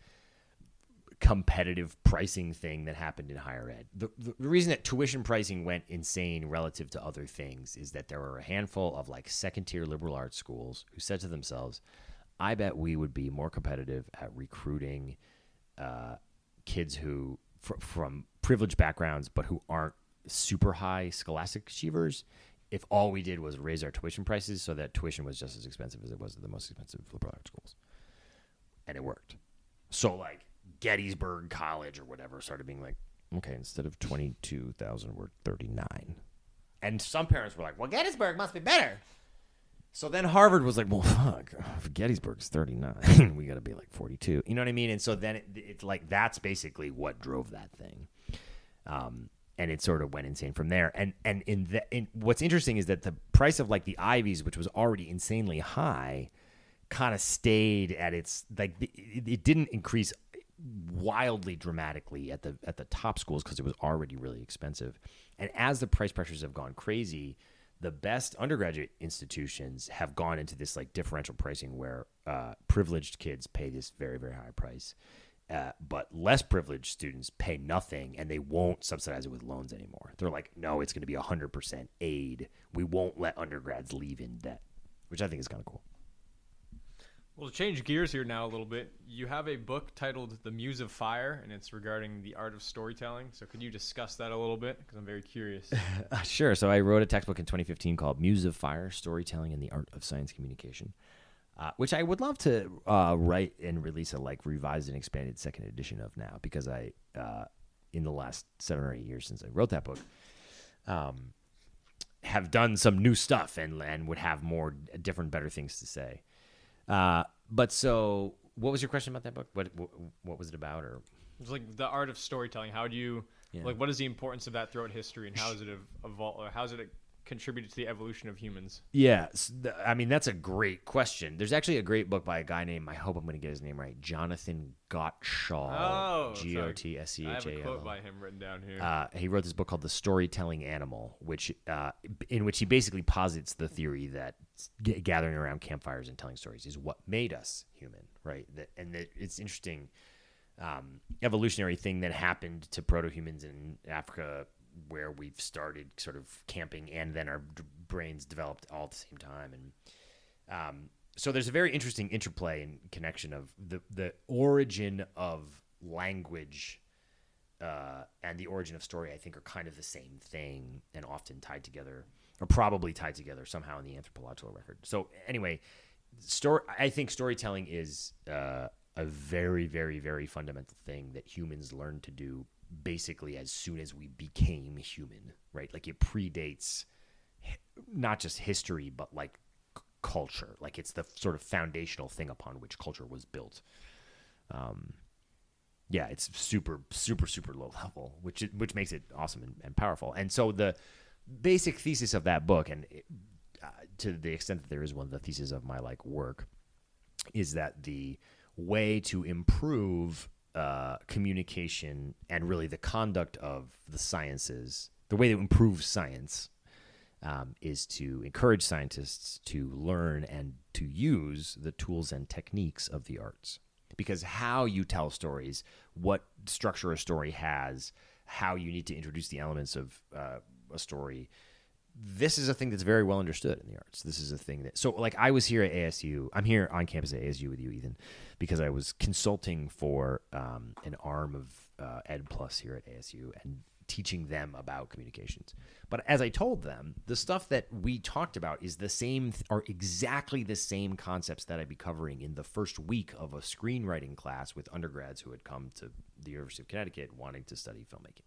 competitive pricing thing that happened in higher ed. The, the reason that tuition pricing went insane relative to other things is that there were a handful of like second tier liberal arts schools who said to themselves, I bet we would be more competitive at recruiting uh, kids who fr- from privileged backgrounds but who aren't super high scholastic achievers if all we did was raise our tuition prices so that tuition was just as expensive as it was at the most expensive liberal arts schools. And it worked. So like gettysburg college or whatever started being like okay instead of 22000 we're 39 and some parents were like well gettysburg must be better so then Harvard was like, well, fuck, Gettysburg's 39, we got to be like 42. You know what I mean? And so then it, it's like that's basically what drove that thing. Um, and it sort of went insane from there. And and in the in what's interesting is that the price of like the Ivies, which was already insanely high, kind of stayed at its like it, it didn't increase wildly dramatically at the at the top schools because it was already really expensive. And as the price pressures have gone crazy, the best undergraduate institutions have gone into this like differential pricing where uh, privileged kids pay this very very high price uh, but less privileged students pay nothing and they won't subsidize it with loans anymore. They're like no it's going to be 100% aid. We won't let undergrads leave in debt which i think is kind of cool Well, to change gears here now a little bit, you have a book titled The Muse of Fire, and it's regarding the art of storytelling. So, could you discuss that a little bit? Because I'm very curious. Uh, sure. So I wrote a textbook in 2015 called Muse of Fire Storytelling and the Art of Science Communication, uh, which I would love to uh, write and release a like revised and expanded second edition of now because I, uh, in the last seven or eight years since I wrote that book, um, have done some new stuff and, and would have more different, better things to say. Uh, but so, what was your question about that book? What, what, what was it about? Or It's like the art of storytelling. How do you Yeah. like? What is the importance of that throughout history, and how has it evolved? Or how has it contributed to the evolution of humans? Yeah, I mean that's a great question. There's actually a great book by a guy named I hope I'm going to get his name right, Jonathan Gottschall, Oh, G O T S I H have a A quote by him written down here. Uh, he wrote this book called The Storytelling Animal, which uh, in which he basically posits the theory that g- gathering around campfires and telling stories is what made us human, right? That, and that it's interesting um, evolutionary thing that happened to proto-humans in Africa, where we've started sort of camping, and then our d- brains developed all at the same time, and um, so there's a very interesting interplay and connection of the the origin of language uh, and the origin of story, I think, are kind of the same thing and often tied together, or probably tied together somehow in the anthropological record. So, anyway, story. I think storytelling is uh, a very, very, very fundamental thing that humans learn to do basically as soon as we became human. Right? Like it predates not just history, but like culture. Like it's the sort of foundational thing upon which culture was built. Um, yeah, it's super, super, super low level, which it, which makes it awesome and, and powerful. And so the basic thesis of that book, and it, uh, to the extent that there is one of the theses of my like work, is that the way to improve uh, communication and really the conduct of the sciences the way to improve science um, is to encourage scientists to learn and to use the tools and techniques of the arts. Because how you tell stories, what structure a story has, how you need to introduce the elements of uh, a story, this is a thing that's very well understood in the arts. This is a thing that so like I was here at ASU. I'm here on campus at ASU with you, Ethan, because I was consulting for um, an arm of uh, EdPlus here at ASU and teaching them about communications. But as I told them, the stuff that we talked about is the same are exactly the same concepts that I'd be covering in the first week of a screenwriting class with undergrads who had come to the University of Connecticut wanting to study filmmaking.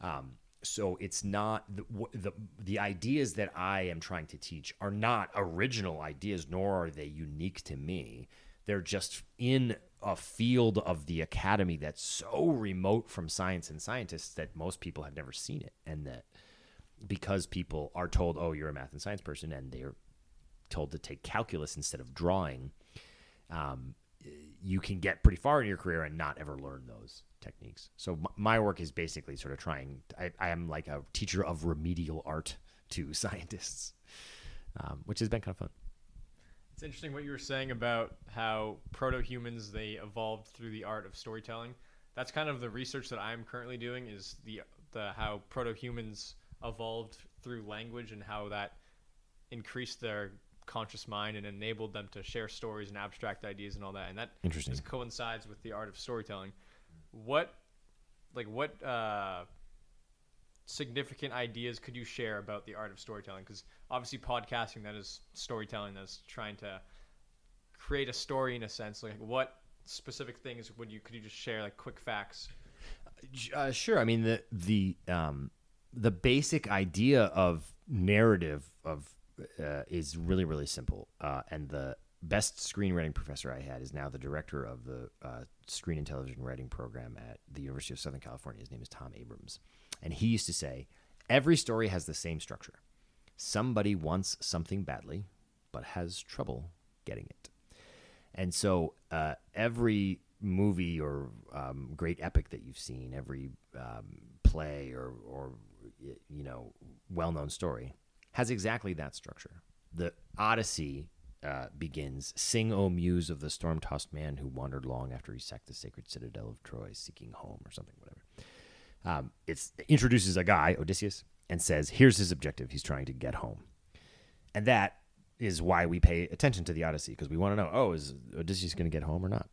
Um, so it's not the, the the ideas that I am trying to teach are not original ideas, nor are they unique to me. They're just in a field of the academy that's so remote from science and scientists that most people have never seen it, and that because people are told, "Oh, you're a math and science person," and they're told to take calculus instead of drawing, um, you can get pretty far in your career and not ever learn those techniques. So my work is basically sort of trying. I, I am like a teacher of remedial art to scientists, um, which has been kind of fun. It's interesting what you were saying about how proto humans they evolved through the art of storytelling. That's kind of the research that I'm currently doing is the the how proto humans evolved through language and how that increased their conscious mind and enabled them to share stories and abstract ideas and all that. And that Interesting. just coincides with the art of storytelling. What like what uh significant ideas could you share about the art of storytelling? Because obviously, podcasting that is storytelling. That's trying to create a story in a sense. Like, what specific things would you could you just share? Like quick facts. Uh, sure. I mean the the um, the basic idea of narrative of uh, is really really simple, uh, and the best screenwriting professor I had is now the director of the uh, screen and television writing program at the University of Southern California. His name is Tom Abrams, and he used to say every story has the same structure. Somebody wants something badly, but has trouble getting it. And so uh, every movie or um, great epic that you've seen, every um, play or, or you know well-known story has exactly that structure. The Odyssey uh, begins, "Sing, O muse of the storm-tossed man who wandered long after he sacked the sacred citadel of Troy, seeking home," or something, whatever. Um, it's introduces a guy, Odysseus, and says, "Here's his objective. He's trying to get home," and that is why we pay attention to the Odyssey because we want to know, oh, is Odysseus going to get home or not?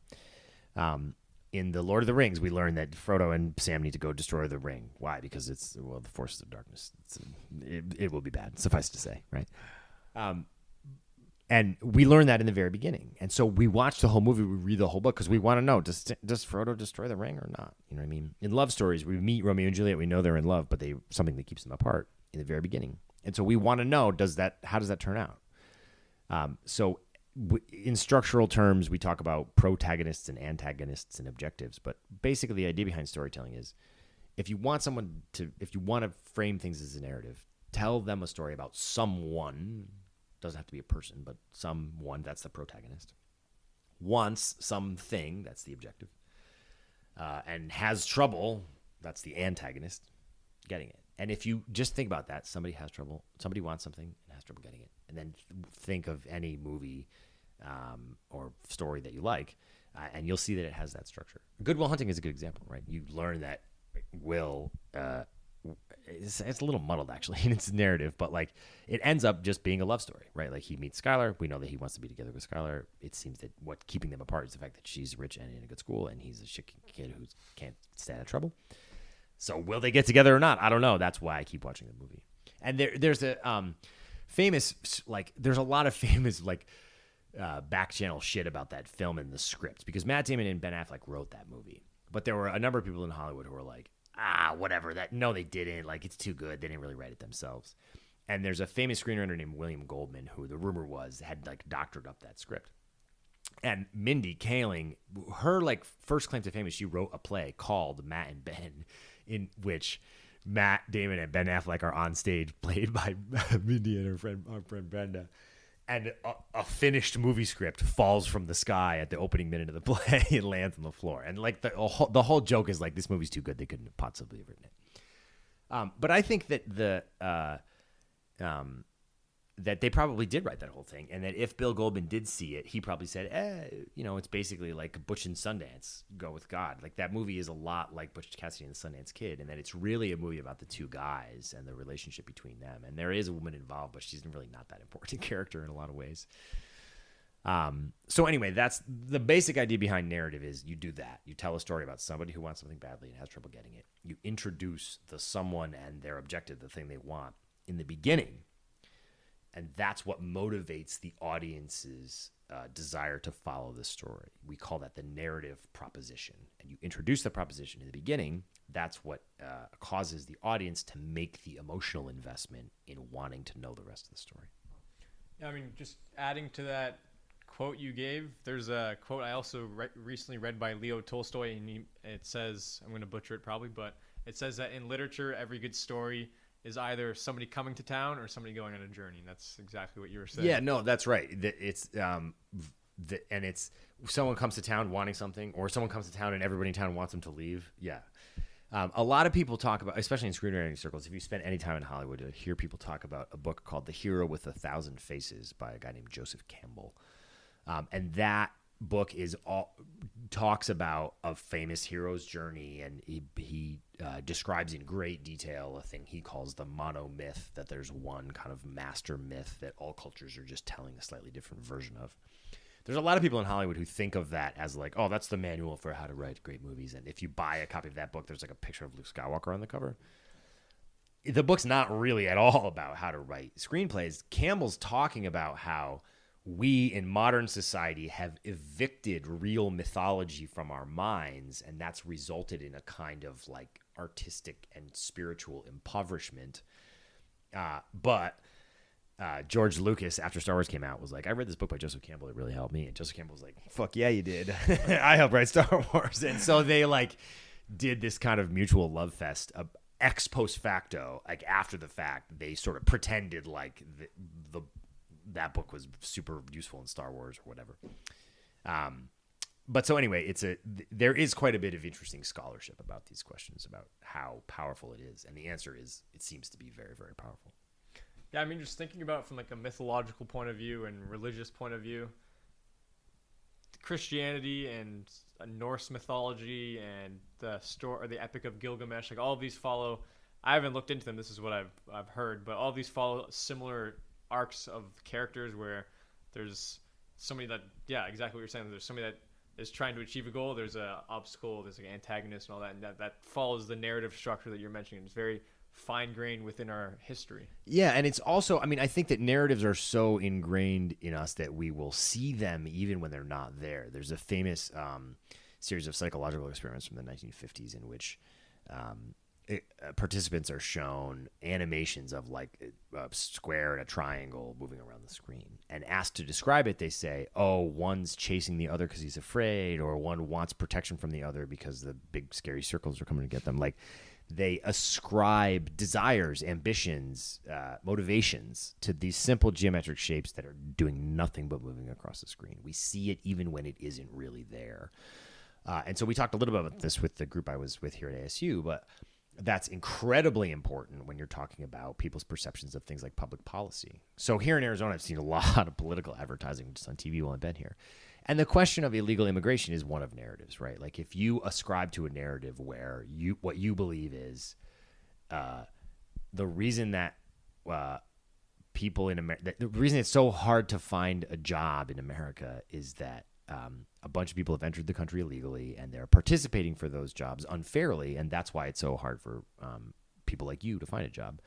Um, in the Lord of the Rings, we learn that Frodo and Sam need to go destroy the ring. Why? Because it's well, the forces of darkness. It, it will be bad. Suffice to say, right? Um, and we learn that in the very beginning. And so we watch the whole movie, we read the whole book because we want to know does does Frodo destroy the ring or not? You know what I mean? In love stories, we meet Romeo and Juliet, we know they're in love, but they something that keeps them apart in the very beginning. And so we want to know does that how does that turn out? Um, so in structural terms, we talk about protagonists and antagonists and objectives, but basically the idea behind storytelling is if you want someone to if you want to frame things as a narrative, tell them a story about someone doesn't have to be a person, but someone that's the protagonist wants something that's the objective, uh, and has trouble that's the antagonist getting it. And if you just think about that, somebody has trouble, somebody wants something and has trouble getting it, and then think of any movie um, or story that you like, uh, and you'll see that it has that structure. Good Will Hunting is a good example, right? You learn that Will. Uh, it's, it's a little muddled actually in its narrative, but like it ends up just being a love story, right? Like he meets Skylar. We know that he wants to be together with Skylar. It seems that what keeping them apart is the fact that she's rich and in a good school, and he's a shit kid who can't stand out of trouble. So will they get together or not? I don't know. That's why I keep watching the movie. And there, there's a um, famous like there's a lot of famous like uh, back channel shit about that film and the script because Matt Damon and Ben Affleck wrote that movie, but there were a number of people in Hollywood who were like, ah, whatever. That no, they didn't. Like it's too good. They didn't really write it themselves. And there's a famous screenwriter named William Goldman who the rumor was had like doctored up that script. And Mindy Kaling, her like first claim to fame is she wrote a play called Matt and Ben, in which Matt Damon and Ben Affleck are on stage, played by Mindy and her friend, our friend Brenda. And a, a finished movie script falls from the sky at the opening minute of the play and lands on the floor. And like the whole, the whole joke is like this movie's too good they couldn't have possibly have written it. Um, but I think that the uh, um, that they probably did write that whole thing, and that if Bill Goldman did see it, he probably said, eh, you know, it's basically like Butch and Sundance, Go with God. Like that movie is a lot like Butch Cassidy and the Sundance Kid, and that it's really a movie about the two guys and the relationship between them. And there is a woman involved, but she's really not that important character in a lot of ways. Um, so anyway, that's the basic idea behind narrative is you do that. You tell a story about somebody who wants something badly and has trouble getting it. You introduce the someone and their objective, the thing they want in the beginning. And that's what motivates the audience's uh, desire to follow the story. We call that the narrative proposition. And you introduce the proposition in the beginning. That's what uh, causes the audience to make the emotional investment in wanting to know the rest of the story. Yeah, I mean, just adding to that quote you gave, there's a quote I also re- recently read by Leo Tolstoy, and he, it says, I'm going to butcher it probably, but it says that in literature, every good story is either somebody coming to town or somebody going on a journey. And that's exactly what you were saying. Yeah, no, that's right. It's um, the, and it's someone comes to town wanting something, or someone comes to town and everybody in town wants them to leave. Yeah. Um, a lot of people talk about, especially in screenwriting circles, if you spend any time in Hollywood, you hear people talk about a book called The Hero with a Thousand Faces by a guy named Joseph Campbell. Um, and that book is all talks about a famous hero's journey and he, he uh, describes in great detail a thing he calls the mono myth that there's one kind of master myth that all cultures are just telling a slightly different version of there's a lot of people in hollywood who think of that as like oh that's the manual for how to write great movies and if you buy a copy of that book there's like a picture of luke skywalker on the cover the book's not really at all about how to write screenplays. Campbell's talking about how we in modern society have evicted real mythology from our minds, and that's resulted in a kind of like artistic and spiritual impoverishment. Uh, but uh, George Lucas, after Star Wars came out, was like, I read this book by Joseph Campbell. It really helped me. And Joseph Campbell was like, fuck yeah, you did. I helped write Star Wars. And so they like did this kind of mutual love fest uh, ex post facto, like after the fact, they sort of pretended like the, the that book was super useful in Star Wars or whatever. Um, but so anyway, it's a th- there is quite a bit of interesting scholarship about these questions about how powerful it is, and the answer is it seems to be very very powerful. Yeah, I mean, just thinking about it from like a mythological point of view and religious point of view, Christianity and Norse mythology and the story or the Epic of Gilgamesh, like all of these follow. I haven't looked into them. This is what I've I've heard, but all these follow similar arcs of characters where there's somebody that yeah exactly what you're saying. There's somebody that is trying to achieve a goal. There's a obstacle. There's an antagonist and all that, and that that follows the narrative structure that you're mentioning. It's very fine grained within our history. Yeah, and it's also, I mean, I think that narratives are so ingrained in us that we will see them even when they're not there. There's a famous um, series of psychological experiments from the 1950s in which um, participants are shown animations of like a square and a triangle moving around the screen. And asked to describe it, they say, oh, one's chasing the other because he's afraid, or one wants protection from the other because the big scary circles are coming to get them. Like, they ascribe desires, ambitions, uh, motivations to these simple geometric shapes that are doing nothing but moving across the screen. We see it even when it isn't really there. Uh, and so we talked a little bit about this with the group I was with here at ASU, but that's incredibly important when you're talking about people's perceptions of things like public policy. So here in Arizona, I've seen a lot of political advertising just on TV while I've been here. And the question of illegal immigration is one of narratives, right? Like if you ascribe to a narrative where you what you believe is uh, the reason that uh, people in America, the reason it's so hard to find a job in America is that um, a bunch of people have entered the country illegally and they're participating for those jobs unfairly, and that's why it's so hard for um, people like you to find a job.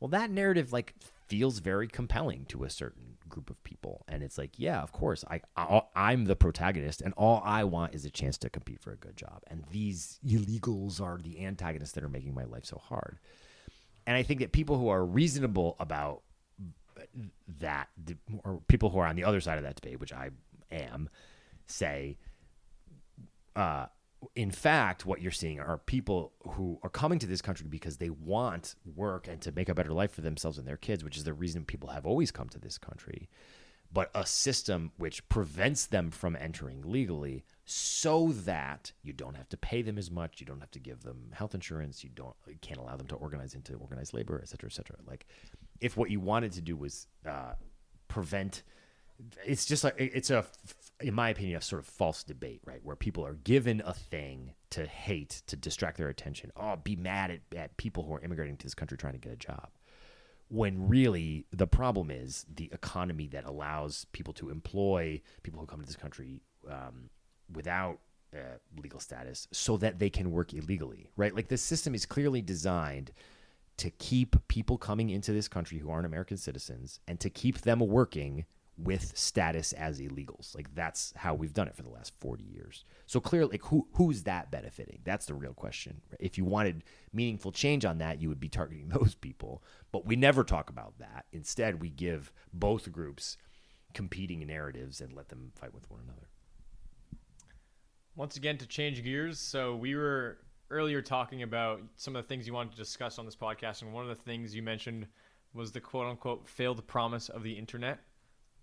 Well, that narrative like feels very compelling to a certain group of people, and it's like, yeah, of course, I, I I'm the protagonist, and all I want is a chance to compete for a good job, and these illegals are the antagonists that are making my life so hard. And I think that people who are reasonable about that, or people who are on the other side of that debate, which I am, say, uh, in fact, what you're seeing are people who are coming to this country because they want work and to make a better life for themselves and their kids, which is the reason people have always come to this country. But a system which prevents them from entering legally so that you don't have to pay them as much, you don't have to give them health insurance, you don't you can't allow them to organize into organized labor, et cetera, et cetera. Like, if what you wanted to do was uh, prevent, it's just like it's a, in my opinion, a sort of false debate, right? Where people are given a thing to hate to distract their attention. Oh, be mad at, at people who are immigrating to this country trying to get a job when really the problem is the economy that allows people to employ people who come to this country um, without uh, legal status so that they can work illegally, right? Like the system is clearly designed to keep people coming into this country who aren't American citizens and to keep them working with status as illegals. Like that's how we've done it for the last 40 years. So clearly, like who who's that benefiting? That's the real question. If you wanted meaningful change on that, you would be targeting those people. But we never talk about that. Instead, we give both groups competing narratives and let them fight with one another. Once again, to change gears, so we were earlier talking about some of the things you wanted to discuss on this podcast, and one of the things you mentioned was the quote unquote failed promise of the internet.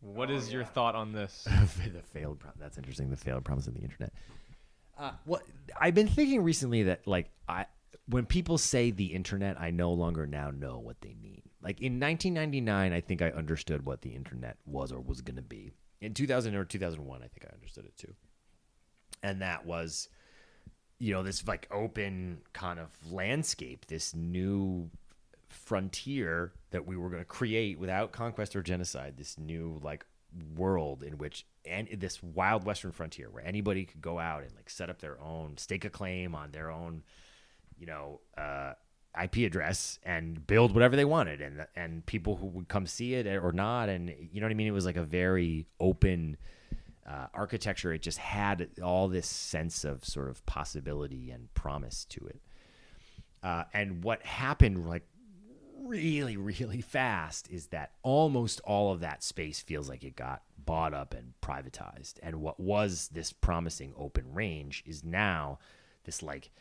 What Oh, is your thought on this? the failed pro- that's interesting the failed promise of the internet. Uh, what i've been thinking recently that like i when people say the internet i no longer now know what they mean. Like in 1999 i think i understood what the internet was or was going to be. In 2000 or 2001 i think i understood it too. And that was you know this like open kind of landscape this new frontier that we were going to create without conquest or genocide this new like world in which and this wild western frontier where anybody could go out and like set up their own stake a claim on their own you know uh IP address and build whatever they wanted and and people who would come see it or not. And you know what I mean? It was like a very open uh, architecture. It just had all this sense of sort of possibility and promise to it. Uh, and what happened like really really fast is that almost all of that space feels like it got bought up and privatized. And what was this promising open range is now this like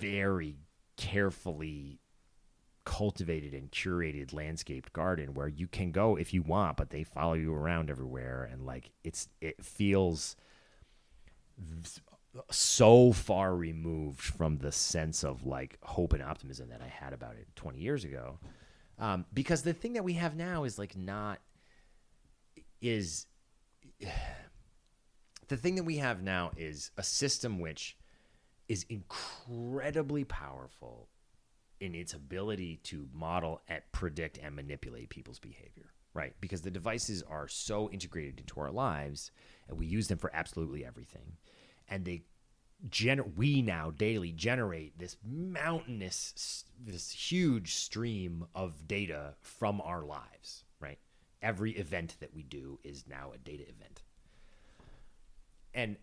very carefully cultivated and curated landscaped garden where you can go if you want but they follow you around everywhere. And like it's it feels so far removed from the sense of like hope and optimism that I had about it 20 years ago. Um, because the thing that we have now is like not is the thing that we have now is a system which is incredibly powerful in its ability to model and predict and manipulate people's behavior right because the devices are so integrated into our lives and we use them for absolutely everything and they gener- we now daily generate this mountainous this huge stream of data from our lives right? Every event that we do is now a data event. And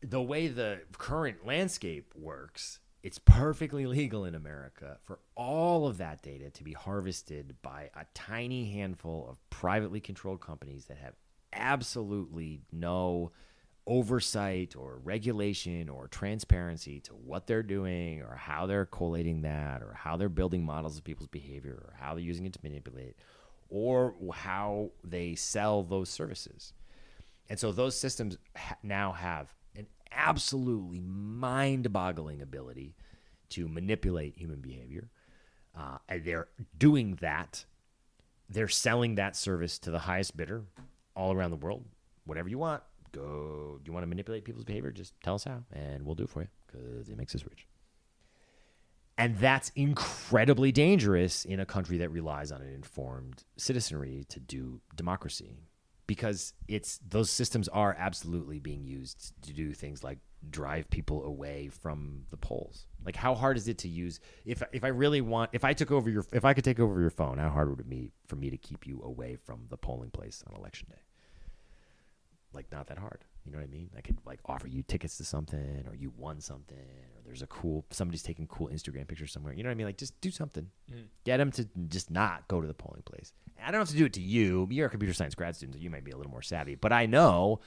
the way the current landscape works, it's perfectly legal in America for all of that data to be harvested by a tiny handful of privately controlled companies that have absolutely no oversight or regulation or transparency to what they're doing or how they're collating that or how they're building models of people's behavior or how they're using it to manipulate or how they sell those services. And so those systems ha- now have an absolutely mind boggling ability to manipulate human behavior. Uh, and they're doing that. They're selling that service to the highest bidder all around the world. Whatever you want, go. Do you want to manipulate people's behavior? Just tell us how, and we'll do it for you because it makes us rich. And that's incredibly dangerous in a country that relies on an informed citizenry to do democracy because it's those systems are absolutely being used to do things like drive people away from the polls. Like how hard is it to use if if I really want if I took over your if I could take over your phone, how hard would it be for me to keep you away from the polling place on election day? Like not that hard. You know what I mean? I could like offer you tickets to something or you won something or there's a cool somebody's taking cool Instagram pictures somewhere. You know what I mean? Like just do something. Mm. Get them to just not go to the polling place. I don't have to do it to you. You're a computer science grad student, so you might be a little more savvy. But I know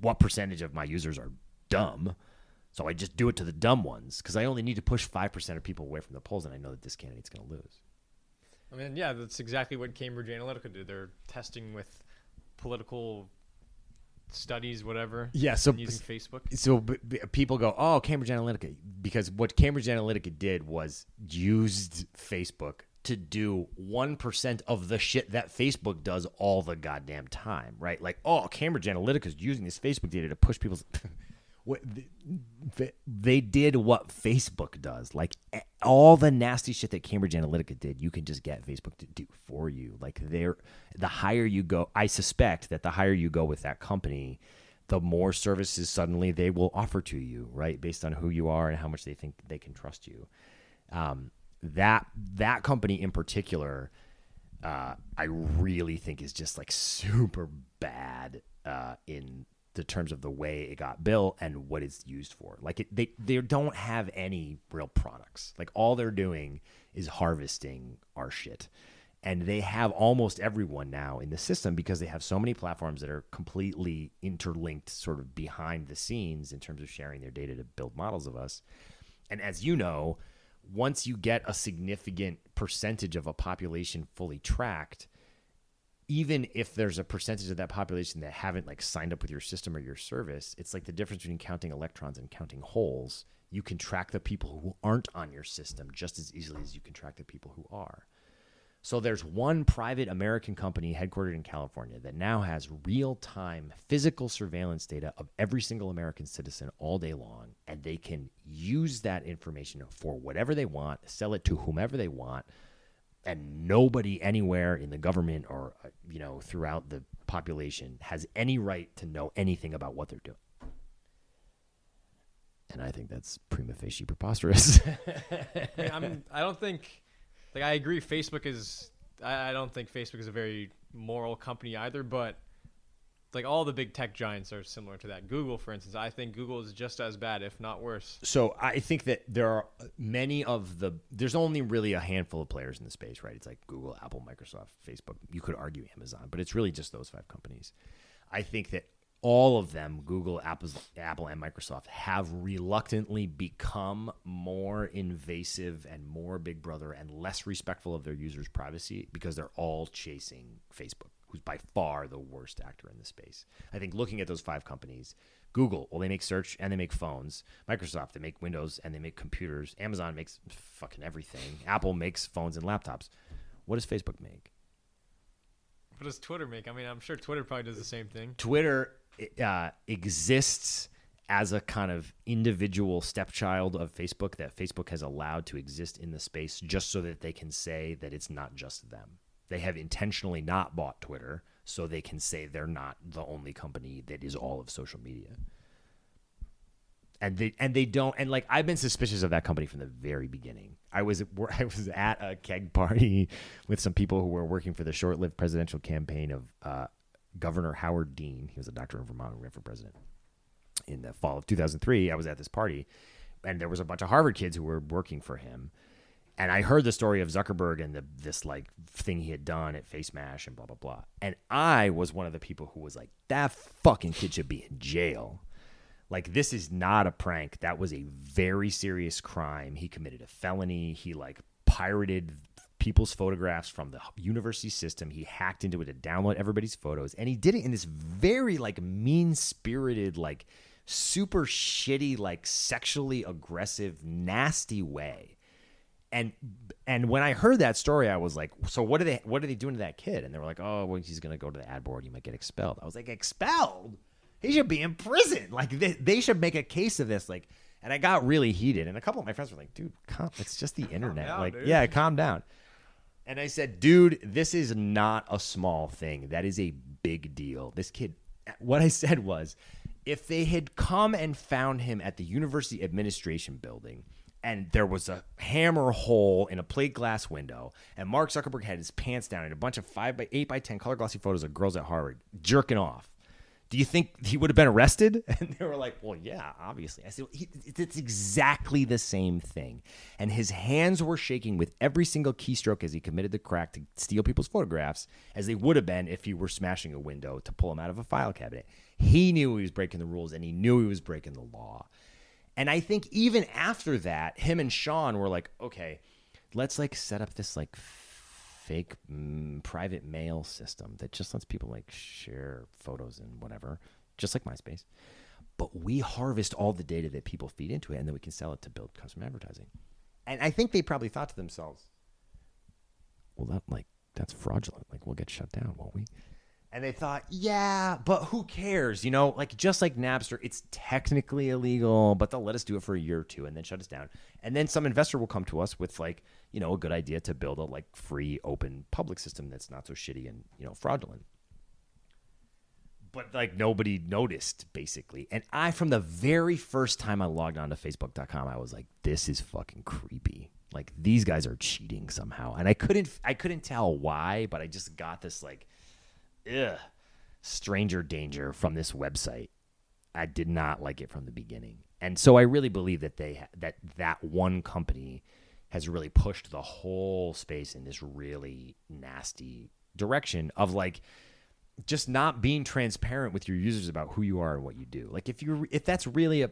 what percentage of my users are dumb. So I just do it to the dumb ones because I only need to push 5% of people away from the polls, and I know that this candidate's going to lose. I mean, yeah, that's exactly what Cambridge Analytica did. They're testing with political studies, whatever. Yeah, so- using Facebook. so b- b- people go, "Oh, Cambridge Analytica," because what Cambridge Analytica did was used Facebook to do one percent of the shit that Facebook does all the goddamn time, right? Like, oh, Cambridge Analytica is using this Facebook data to push people's. they did what Facebook does, like all the nasty shit that Cambridge Analytica did, you can just get Facebook to do for you. Like, they're the higher you go, I suspect that the higher you go with that company, the more services suddenly they will offer to you, right? Based on who you are and how much they think they can trust you. Um, that that company in particular, uh, I really think is just like super bad uh, in the terms of the way it got built and what it's used for. Like it, they they don't have any real products. Like all they're doing is harvesting our shit. And they have almost everyone now in the system because they have so many platforms that are completely interlinked, sort of behind the scenes in terms of sharing their data to build models of us. And as you know, once you get a significant percentage of a population fully tracked, even if there's a percentage of that population that haven't like signed up with your system or your service, it's like the difference between counting electrons and counting holes. You can track the people who aren't on your system just as easily as you can track the people who are. So there's one private American company headquartered in California that now has real-time physical surveillance data of every single American citizen all day long and they can use that information for whatever they want, sell it to whomever they want, and nobody anywhere in the government or uh, you know throughout the population has any right to know anything about what they're doing. And I think that's prima facie preposterous. I mean, I'm, I don't think, like, I agree. Facebook is. I, I don't think Facebook is a very moral company either, but like all the big tech giants are similar to that. Google, for instance, I think Google is just as bad, if not worse. so I think that there are many of the there's only really a handful of players in the space, right? It's like Google, Apple, Microsoft, Facebook. You could argue Amazon, but it's really just those five companies. I think that all of them, Google, Apple, Apple, and Microsoft, have reluctantly become more invasive and more Big Brother and less respectful of their users' privacy because they're all chasing Facebook, who's by far the worst actor in the space. I think looking at those five companies, Google, well, they make search and they make phones. Microsoft, they make Windows and they make computers. Amazon makes fucking everything. Apple makes phones and laptops. What does Facebook make? What does Twitter make? I mean, I'm sure Twitter probably does the same thing. Twitter uh, exists as a kind of individual stepchild of Facebook that Facebook has allowed to exist in the space just so that they can say that it's not just them. They have intentionally not bought Twitter so they can say they're not the only company that is all of social media. And they and they don't and like I've been suspicious of that company from the very beginning. I was I was at a keg party with some people who were working for the short-lived presidential campaign of uh, Governor Howard Dean. He was a doctor in Vermont who ran for president in the fall of 2003. I was at this party, and there was a bunch of Harvard kids who were working for him. And I heard the story of Zuckerberg and the, this like thing he had done at FaceMash and blah blah blah. And I was one of the people who was like, "That fucking kid should be in jail." Like this is not a prank. That was a very serious crime. He committed a felony. He like pirated people's photographs from the university system. He hacked into it to download everybody's photos, and he did it in this very like mean spirited, like super shitty, like sexually aggressive, nasty way. And and when I heard that story, I was like, so what are they what are they doing to that kid? And they were like, oh, well, he's gonna go to the ad board. He might get expelled. I was like, expelled? He should be in prison. Like they, they should make a case of this. Like, and I got really heated. And a couple of my friends were like, dude, calm, it's just the internet. down, like, dude. yeah, calm down. And I said, dude, this is not a small thing. That is a big deal. This kid, what I said was, if they had come and found him at the university administration building and there was a hammer hole in a plate glass window and Mark Zuckerberg had his pants down and a bunch of five by eight by 10 color glossy photos of girls at Harvard jerking off. Do you think he would have been arrested? And they were like, well, yeah, obviously. I said, he, it's exactly the same thing. And his hands were shaking with every single keystroke as he committed the crack to steal people's photographs, as they would have been if he were smashing a window to pull him out of a file cabinet. He knew he was breaking the rules and he knew he was breaking the law. And I think even after that, him and Sean were like, okay, let's like set up this like fake mm, private mail system that just lets people like share photos and whatever just like MySpace. But we harvest all the data that people feed into it, and then we can sell it to build custom advertising. And I think they probably thought to themselves, well, that like that's fraudulent. Like we'll get shut down, won't we? And they thought, yeah, but who cares? You know, like just like Napster, it's technically illegal, but they'll let us do it for a year or two and then shut us down. And then some investor will come to us with like, you know, a good idea to build a like free, open public system that's not so shitty and, you know, fraudulent. But like nobody noticed basically. And I, from the very first time I logged on to Facebook.com, I was like, this is fucking creepy. Like these guys are cheating somehow. And I couldn't, I couldn't tell why, but I just got this like, ugh, stranger danger from this website. I did not like it from the beginning, and so I really believe that they that that one company has really pushed the whole space in this really nasty direction of like just not being transparent with your users about who you are and what you do. Like if you're if that's really a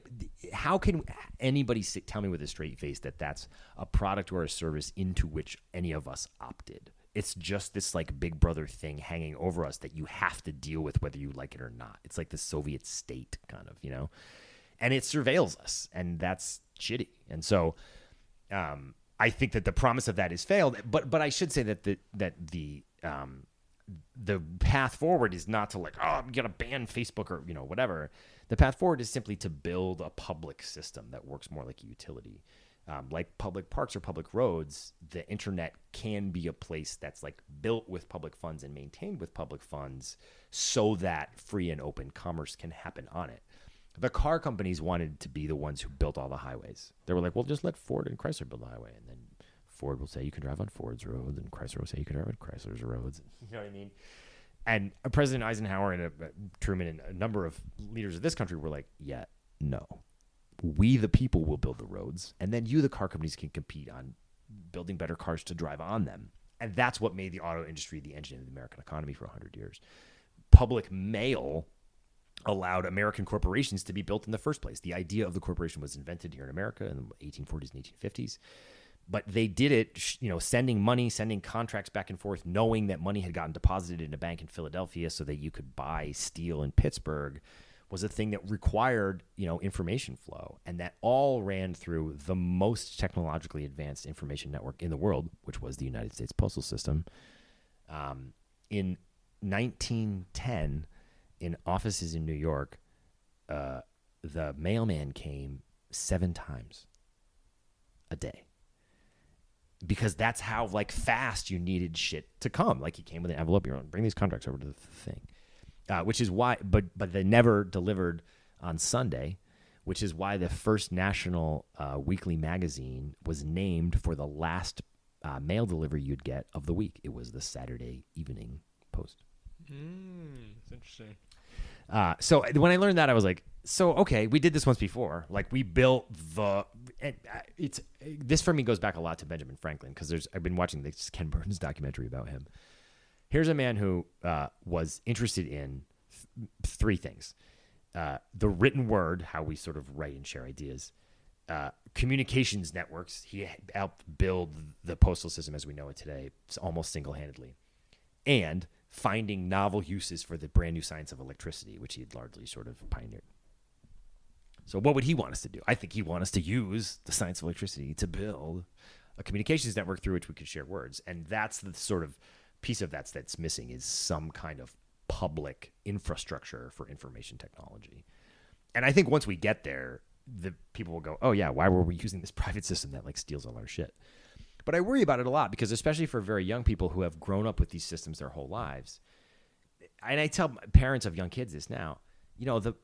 how can anybody sit, tell me with a straight face that that's a product or a service into which any of us opted? It's just this like big brother thing hanging over us that you have to deal with whether you like it or not. It's like the Soviet state kind of, you know. And it surveils us and that's shitty. And so um I think that the promise of that is failed, but but I should say that the that the um the path forward is not to like oh I'm gonna ban Facebook or you know whatever. The path forward is simply to build a public system that works more like a utility. Um, like public parks or public roads, the internet can be a place that's like built with public funds and maintained with public funds so that free and open commerce can happen on it. The car companies wanted to be the ones who built all the highways. They were like, well, just let Ford and Chrysler build the highway. And then Ford will say you can drive on Ford's roads, and Chrysler will say you can drive on Chrysler's roads. You know what I mean? And President Eisenhower and uh, Truman and a number of leaders of this country were like, yeah, no. We, the people, will build the roads, and then you, the car companies, can compete on building better cars to drive on them. And that's what made the auto industry the engine of the American economy for 100 years. Public mail allowed American corporations to be built in the first place. The idea of the corporation was invented here in America in the 1840s and 1850s but they did it, you know, sending money, sending contracts back and forth, knowing that money had gotten deposited in a bank in Philadelphia so that you could buy steel in Pittsburgh was a thing that required, you know, information flow. And that all ran through the most technologically advanced information network in the world, which was the United States Postal System. Um, in 1910, in offices in New York, uh, the mailman came seven times a day because that's how like fast you needed shit to come. Like he came with an envelope. You're bring these contracts over to the thing, uh, which is why. But but they never delivered on Sunday, which is why the first national uh, weekly magazine was named for the last uh, mail delivery you'd get of the week. It was the Saturday Evening Post. Mm, it's interesting. Uh, so when I learned that, I was like, so okay, we did this once before. Like we built the. And uh, it's this for me goes back a lot to Benjamin Franklin because there's I've been watching this Ken Burns documentary about him. Here's a man who uh, was interested in th- three things: uh, the written word, how we sort of write and share ideas, uh, communications networks. He helped build the postal system as we know it today, almost single handedly, and finding novel uses for the brand new science of electricity, which he had largely sort of pioneered. So, what would he want us to do? I think he'd want us to use the science of electricity to build a communications network through which we could share words, and that's the sort of piece of that's that's missing is some kind of public infrastructure for information technology. And I think once we get there, the people will go, "Oh yeah, why were we using this private system that like steals all our shit?" But I worry about it a lot because especially for very young people who have grown up with these systems their whole lives. And I tell parents of young kids this now, you know, the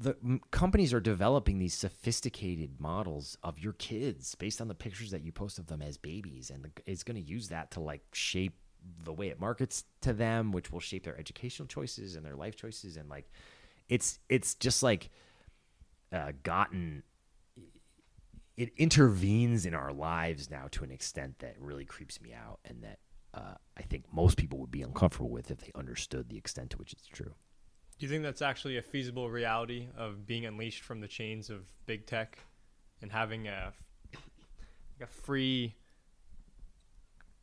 the companies are developing these sophisticated models of your kids based on the pictures that you post of them as babies and the, it's going to use that to like shape the way it markets to them which will shape their educational choices and their life choices and like it's it's just like uh, gotten it intervenes in our lives now to an extent that really creeps me out and that uh, I think most people would be uncomfortable with if they understood the extent to which it's true. Do you think that's actually a feasible reality of being unleashed from the chains of big tech and having a, a free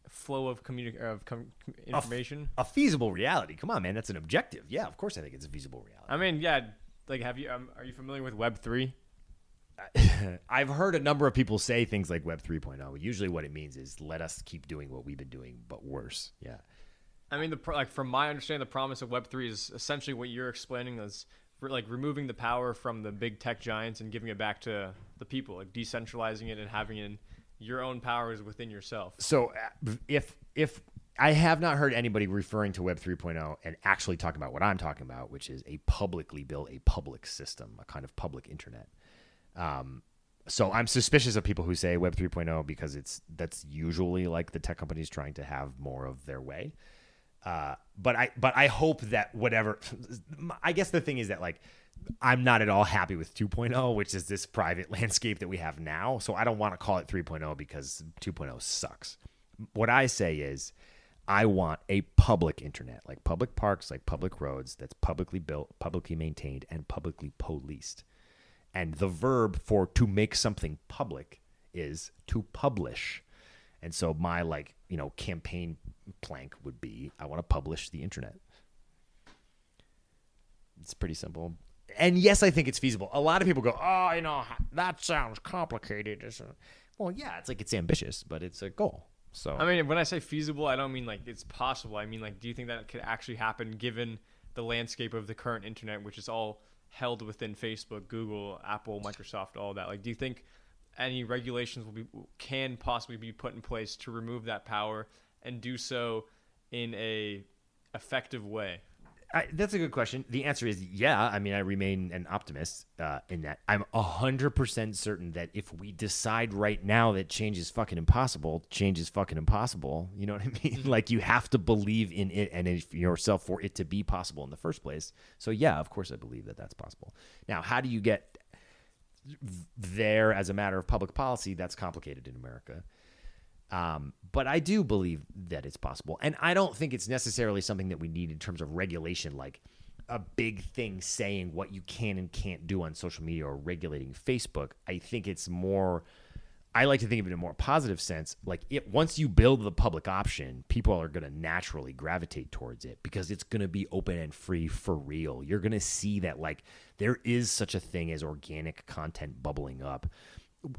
flow of communi- of com- information? A feasible reality. Come on, man. That's an objective. Yeah, of course I think it's a feasible reality. I mean, yeah, like have you um, are you familiar with Web three? I've heard a number of people say things like Web 3.0. Usually, what it means is let us keep doing what we've been doing, but worse. Yeah. I mean, the pro- like from my understanding, the promise of Web three is essentially what you're explaining is re- like removing the power from the big tech giants and giving it back to the people, like decentralizing it and having it in your own powers within yourself. So uh, if if I have not heard anybody referring to Web 3.0 and actually talking about what I'm talking about, which is a publicly built, a public system, a kind of public internet. Um, so I'm suspicious of people who say Web 3.0 because it's that's usually like the tech companies trying to have more of their way. Uh, but I but I hope that whatever I guess the thing is that like I'm not at all happy with 2.0, which is this private landscape that we have now. So I don't want to call it 3.0 because 2.0 sucks. What I say is I want a public internet, like public parks, like public roads that's publicly built, publicly maintained, and publicly policed. And the verb for to make something public is to publish. And so my like, you know, campaign plank would be I want to publish the internet. It's pretty simple. And yes, I think it's feasible. A lot of people go, "Oh, you know, that sounds complicated." A-" uh, Well, yeah, it's like it's ambitious, but it's a goal. So I mean, when I say feasible, I don't mean like it's possible. I mean like, do you think that could actually happen given the landscape of the current internet, which is all held within Facebook, Google, Apple, Microsoft, all that? Like, do you think any regulations will be can possibly be put in place to remove that power and do so in a effective way? I, that's a good question. The answer is yeah. I mean, I remain an optimist uh, in that. I'm hundred percent certain that if we decide right now that change is fucking impossible, change is fucking impossible. You know what I mean? like you have to believe in it and in yourself for it to be possible in the first place. So yeah, of course I believe that that's possible. Now, how do you get there as a matter of public policy? That's complicated in America. Um, but I do believe that it's possible. And I don't think it's necessarily something that we need in terms of regulation, like a big thing saying what you can and can't do on social media or regulating Facebook. I think it's more. I like to think of it in a more positive sense. Like it, once you build the public option, people are going to naturally gravitate towards it because it's going to be open and free for real. You're going to see that like there is such a thing as organic content bubbling up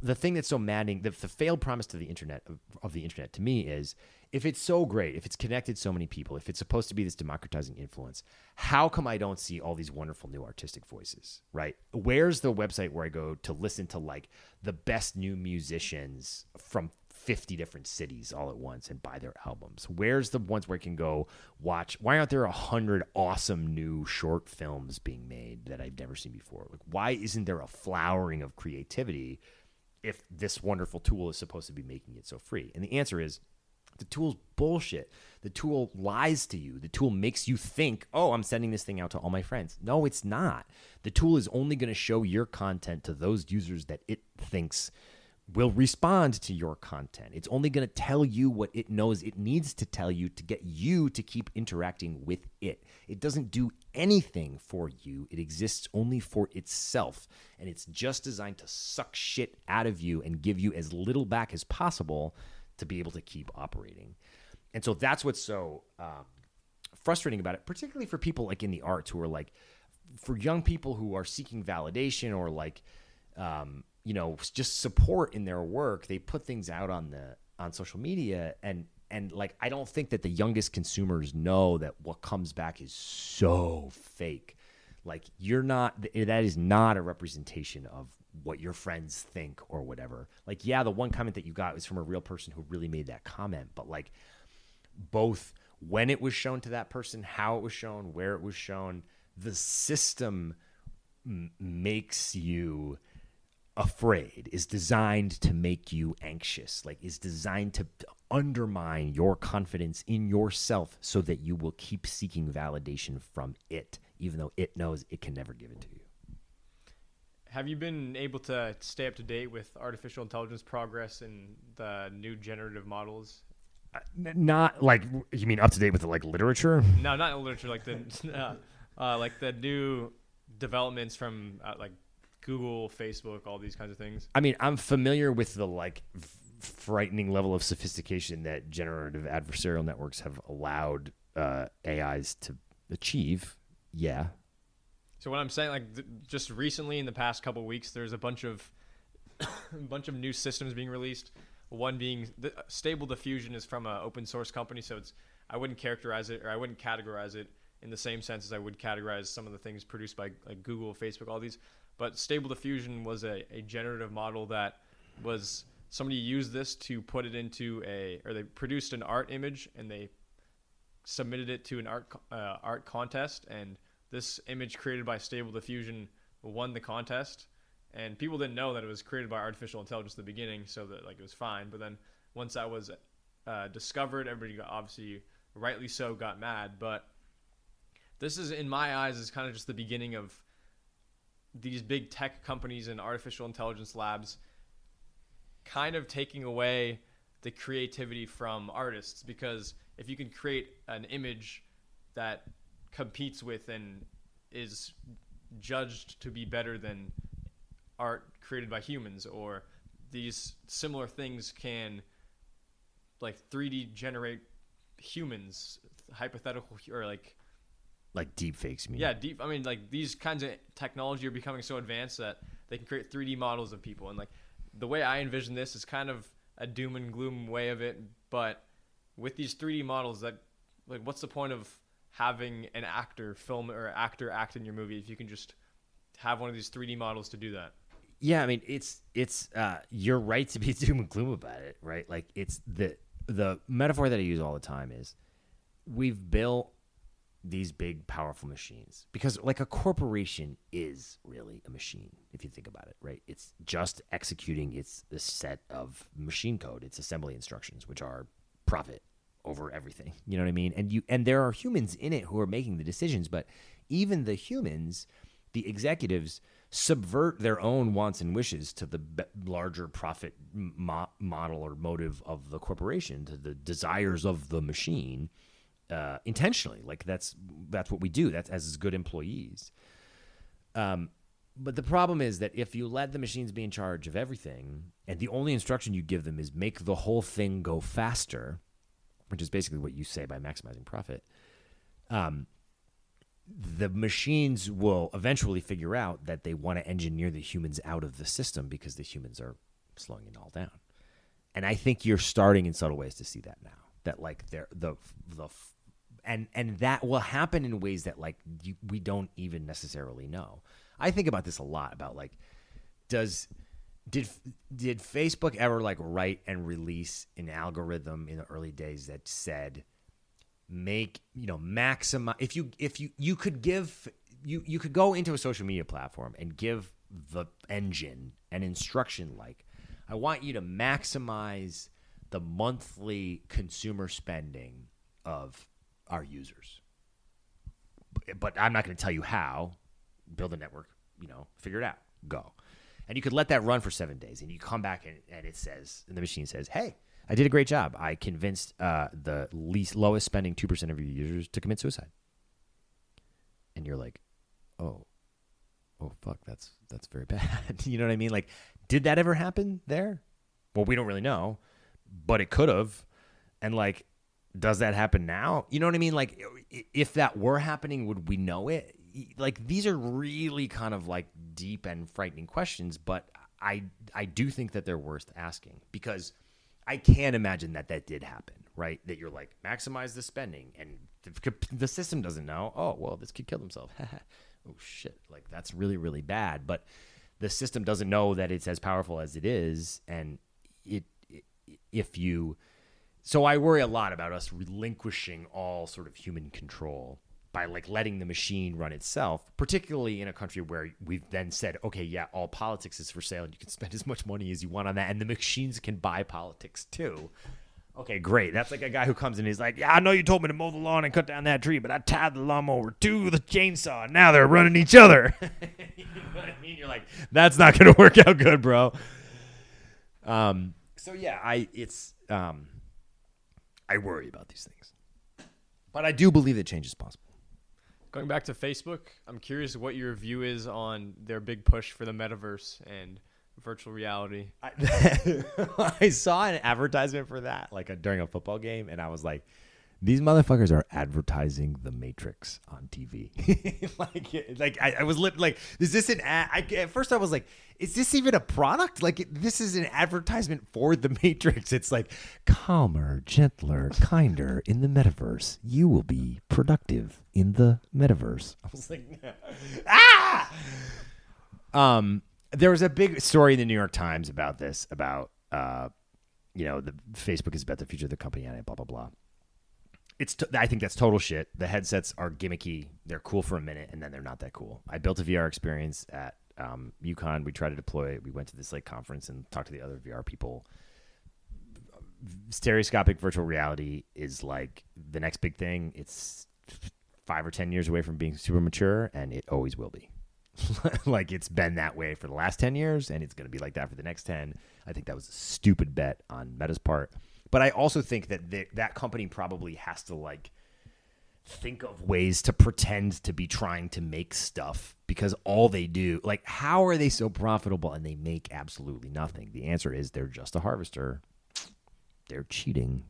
the thing that's so maddening, the, the failed promise to the internet of, of, the internet to me is if it's so great, if it's connected so many people, if it's supposed to be this democratizing influence, how come I don't see all these wonderful new artistic voices, right? Where's the website where I go to listen to like the best new musicians from 50 different cities all at once and buy their albums? Where's the ones where I can go watch? Why aren't there a hundred awesome new short films being made that I've never seen before? Like, why isn't there a flowering of creativity if this wonderful tool is supposed to be making it so free? And the answer is the tool's bullshit. The tool lies to you. The tool makes you think, oh, I'm sending this thing out to all my friends. No, it's not. The tool is only going to show your content to those users that it thinks will respond to your content. It's only going to tell you what it knows it needs to tell you to get you to keep interacting with it. It doesn't do anything for you, it exists only for itself. And it's just designed to suck shit out of you and give you as little back as possible to be able to keep operating. And so that's what's so um, frustrating about it, particularly for people like in the arts who are like, for young people who are seeking validation or like, um, you know just support in their work they put things out on the on social media and and like i don't think that the youngest consumers know that what comes back is so fake. Like you're not eh, that is not a representation of what your friends think or whatever. Like yeah the one comment that you got was from a real person who really made that comment but like both when it was shown to that person how it was shown where it was shown the system m- makes you afraid is designed to make you anxious like is designed to undermine your confidence in yourself so that you will keep seeking validation from it even though it knows it can never give it to you. Have you been able to stay up to date with artificial intelligence progress and the new generative models? Uh, not like you mean up to date with the like literature? No not literature like the uh, uh, like the new developments from uh, like Google, Facebook, all these kinds of things. I mean, I'm familiar with the like frightening level of sophistication that generative adversarial networks have allowed uh, AIs to achieve. Yeah. So what I'm saying, like th- just recently in the past couple weeks, there's a bunch of a bunch of new systems being released. One being the, Stable Diffusion is from an open source company, so it's I wouldn't characterize it or I wouldn't categorize it in the same sense as I would categorize some of the things produced by like Google, Facebook, all these. But Stable Diffusion was a, a generative model that was somebody used this to put it into a or they produced an art image and they submitted it to an art uh, art contest. And this image created by Stable Diffusion won the contest. And people didn't know that it was created by artificial intelligence at the beginning so that like it was fine. But then once that was uh, discovered everybody got, obviously rightly so got mad. But this is in my eyes is kind of just the beginning of these big tech companies and artificial intelligence labs kind of taking away the creativity from artists because if you can create an image that competes with and is judged to be better than art created by humans or these similar things can like 3D generate humans hypothetical or like Like deep fakes me. yeah deep i mean like these kinds of technology are becoming so advanced that they can create 3d models of people and like the way i envision this is kind of a doom and gloom way of it but with these 3d models that like what's the point of having an actor film or actor act in your movie if you can just have one of these 3d models to do that? Yeah i mean it's it's uh you're right to be doom and gloom about it right? Like it's the the metaphor that i use all the time is we've built these big powerful machines. Because like a corporation is really a machine if you think about it right? It's just executing its the set of machine code. Its assembly instructions which are profit over everything. You know what i mean? And you and there are humans in it who are making the decisions but even the humans the executives subvert their own wants and wishes to the be- larger profit mo- model or motive of the corporation to the desires of the machine uh, intentionally like that's that's what we do that's as good employees um, but the problem is that if you let the machines be in charge of everything and the only instruction you give them is make the whole thing go faster which is basically what you say by maximizing profit um, the machines will eventually figure out that they want to engineer the humans out of the system because the humans are slowing it all down. And I think you're starting in subtle ways to see that now. That like the the and and that will happen in ways that like you, we don't even necessarily know. I think about this a lot about like does did did Facebook ever like write and release an algorithm in the early days that said make you know maximize if you if you you could give you you could go into a social media platform and give the engine an instruction like i want you to maximize the monthly consumer spending of our users but, i'm not going to tell you how build a network you know figure it out go and you could let that run for seven days and you come back and, and it says and the machine says hey I did a great job. I convinced uh, the least lowest spending two percent of your users to commit suicide. And you're like, oh, oh fuck, that's that's very bad. you know what I mean? Like, did that ever happen there? Well, we don't really know, but it could have. And like, does that happen now? You know what I mean? Like, if that were happening, would we know it? Like, these are really kind of like deep and frightening questions, but I I do think that they're worth asking because I can't imagine that that did happen, right? That you're like maximize the spending, and the, system doesn't know. Oh, well, this kid killed himself. oh shit, like that's really really bad. But the system doesn't know that it's as powerful as it is, and it, it if you. So I worry a lot about us relinquishing all sort of human control by like letting the machine run itself, particularly in a country where we've then said, okay, yeah, all politics is for sale and you can spend as much money as you want on that, and the machines can buy politics too. Okay, great. That's like a guy who comes. And he's like, "Yeah, I know you told me to mow the lawn and cut down that tree, but I tied the lawnmower to the chainsaw. And now they're running each other." you know what I mean? You're like, "That's not going to work out good, bro." Um. So yeah, I it's um. I worry about these things, but I do believe that change is possible. Going back to Facebook, I'm curious what your view is on their big push for the metaverse and virtual reality. I, I saw an advertisement for that like a, during a football game, and I was like, these motherfuckers are advertising the Matrix on TV. like, like I, I was lit, like, is this an ad? I, at first, I was like, is this even a product? Like, this is an advertisement for the Matrix. It's like calmer, gentler, kinder in the metaverse. You will be productive in the metaverse. I was like, ah. Um, there was a big story in the New York Times about this, about uh, you know, the Facebook is about the future of the company and blah blah blah it's t- I think that's total shit. The headsets are gimmicky. They're cool for a minute and then they're not that cool. I built a VR experience at um, UConn. We tried to deploy it. We went to this like conference and talked to the other VR people. Stereoscopic virtual reality is like the next big thing. It's five or ten years away from being super mature, and it always will be. like it's been that way for the last 10 years and it's going to be like that for the next 10 i think that was a stupid bet on meta's part but I also think that that company probably has to like think of ways to pretend to be trying to make stuff because all they do, like, how are they so profitable and they make absolutely nothing? The answer is they're just a harvester. They're cheating.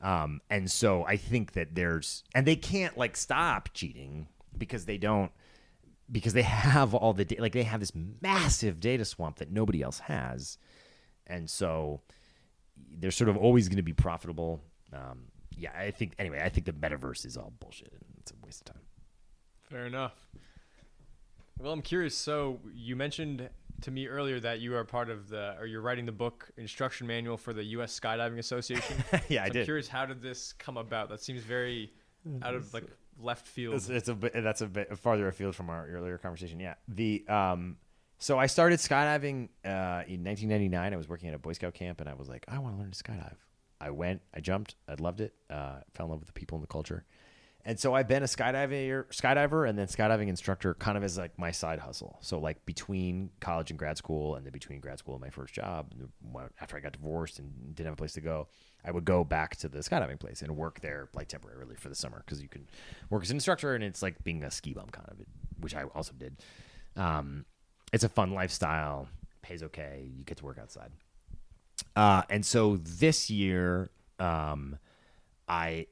Um, and so I think that there's, and they can't like stop cheating because they don't, because they have all the, like, they have this massive data swamp that nobody else has. And so, they're sort of always going to be profitable. Um, yeah, I think anyway. I think the metaverse is all bullshit and it's a waste of time. Fair enough. Well, I'm curious. So you mentioned to me earlier that you are part of the, or you're writing the book instruction manual for the U.S. Skydiving Association. yeah, so I I'm did. curious, how did this come about? That seems very out of like left field. It's, it's a bit. That's a bit farther afield from our earlier conversation. Yeah. The um. So I started skydiving uh, in 1999. I was working at a Boy Scout camp, and I was like, I want to learn to skydive. I went, I jumped, I loved it. Uh, fell in love with the people and the culture, and so I've been a skydiver, skydiver, and then skydiving instructor, kind of as like my side hustle. So like between college and grad school, and then between grad school and my first job, after I got divorced and didn't have a place to go, I would go back to the skydiving place and work there like temporarily for the summer because you can work as an instructor, and it's like being a ski bum kind of, which I also did. Um, it's a fun lifestyle, pays okay, you get to work outside. Uh, and so this year, um, I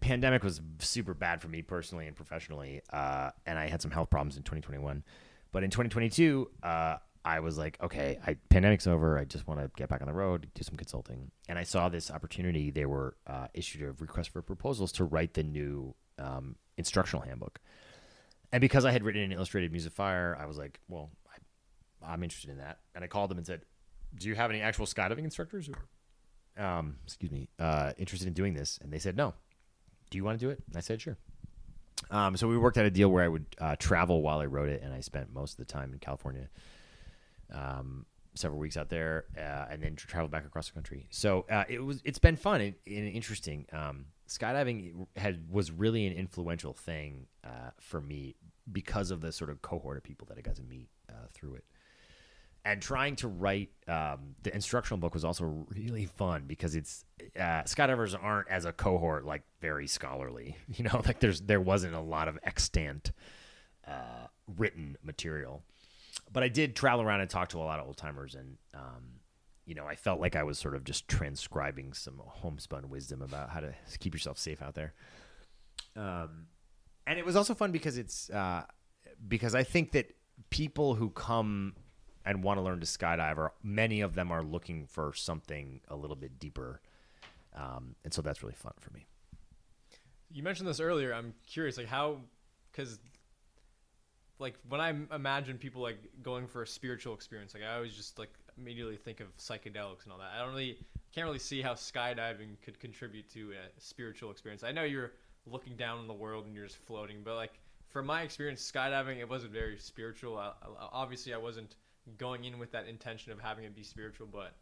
pandemic was super bad for me personally and professionally, uh, and I had some health problems in 2021. But in 2022, uh, I was like, okay, I, pandemic's over. I just want to get back on the road, do some consulting. And I saw this opportunity. They were uh, issued a request for proposals to write the new um, instructional handbook. And because I had written an illustrated Muse of Fire, I was like, well, I'm interested in that. And I called them and said, do you have any actual skydiving instructors are, um, excuse me, uh, interested in doing this? And they said, no. Do you want to do it? And I said, sure. Um, so we worked out a deal where I would uh, travel while I wrote it, and I spent most of the time in California, um, several weeks out there, uh, and then travel back across the country. So uh, it was it's been fun and, and interesting. Um, skydiving had was really an influential thing uh, for me because of the sort of cohort of people that I got to meet uh, through it. And trying to write um, the instructional book was also really fun because it's uh, skydivers aren't as a cohort like very scholarly. You know, like there's there wasn't a lot of extant uh, written material, but I did travel around and talk to a lot of old timers, and um, you know, I felt like I was sort of just transcribing some homespun wisdom about how to keep yourself safe out there. Um, and it was also fun because it's uh, because I think that people who come and want to learn to skydive are many of them are looking for something a little bit deeper, um, and so that's really fun for me. You mentioned this earlier. I'm curious, like how, because, like when I imagine people like going for a spiritual experience, like I always just like immediately think of psychedelics and all that. I don't really, can't really see how skydiving could contribute to a spiritual experience. I know you're looking down on the world and you're just floating, but like from my experience, skydiving it wasn't very spiritual. I, I, obviously, I wasn't going in with that intention of having it be spiritual, but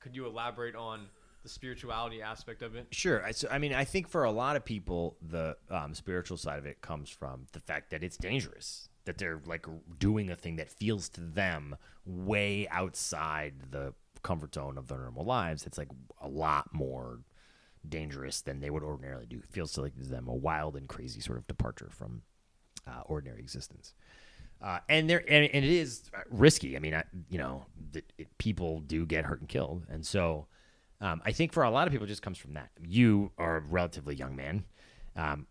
could you elaborate on? the spirituality aspect of it. Sure. I, so, I mean, I think for a lot of people, the um, spiritual side of it comes from the fact that it's dangerous, that they're like doing a thing that feels to them way outside the comfort zone of their normal lives. It's like a lot more dangerous than they would ordinarily do. It feels to like them a wild and crazy sort of departure from uh, ordinary existence. Uh, and there, and, and, it is risky. I mean, I, you know, it, people do get hurt and killed, and so Um, I think for a lot of people, it just comes from that. You are a relatively young man. Um,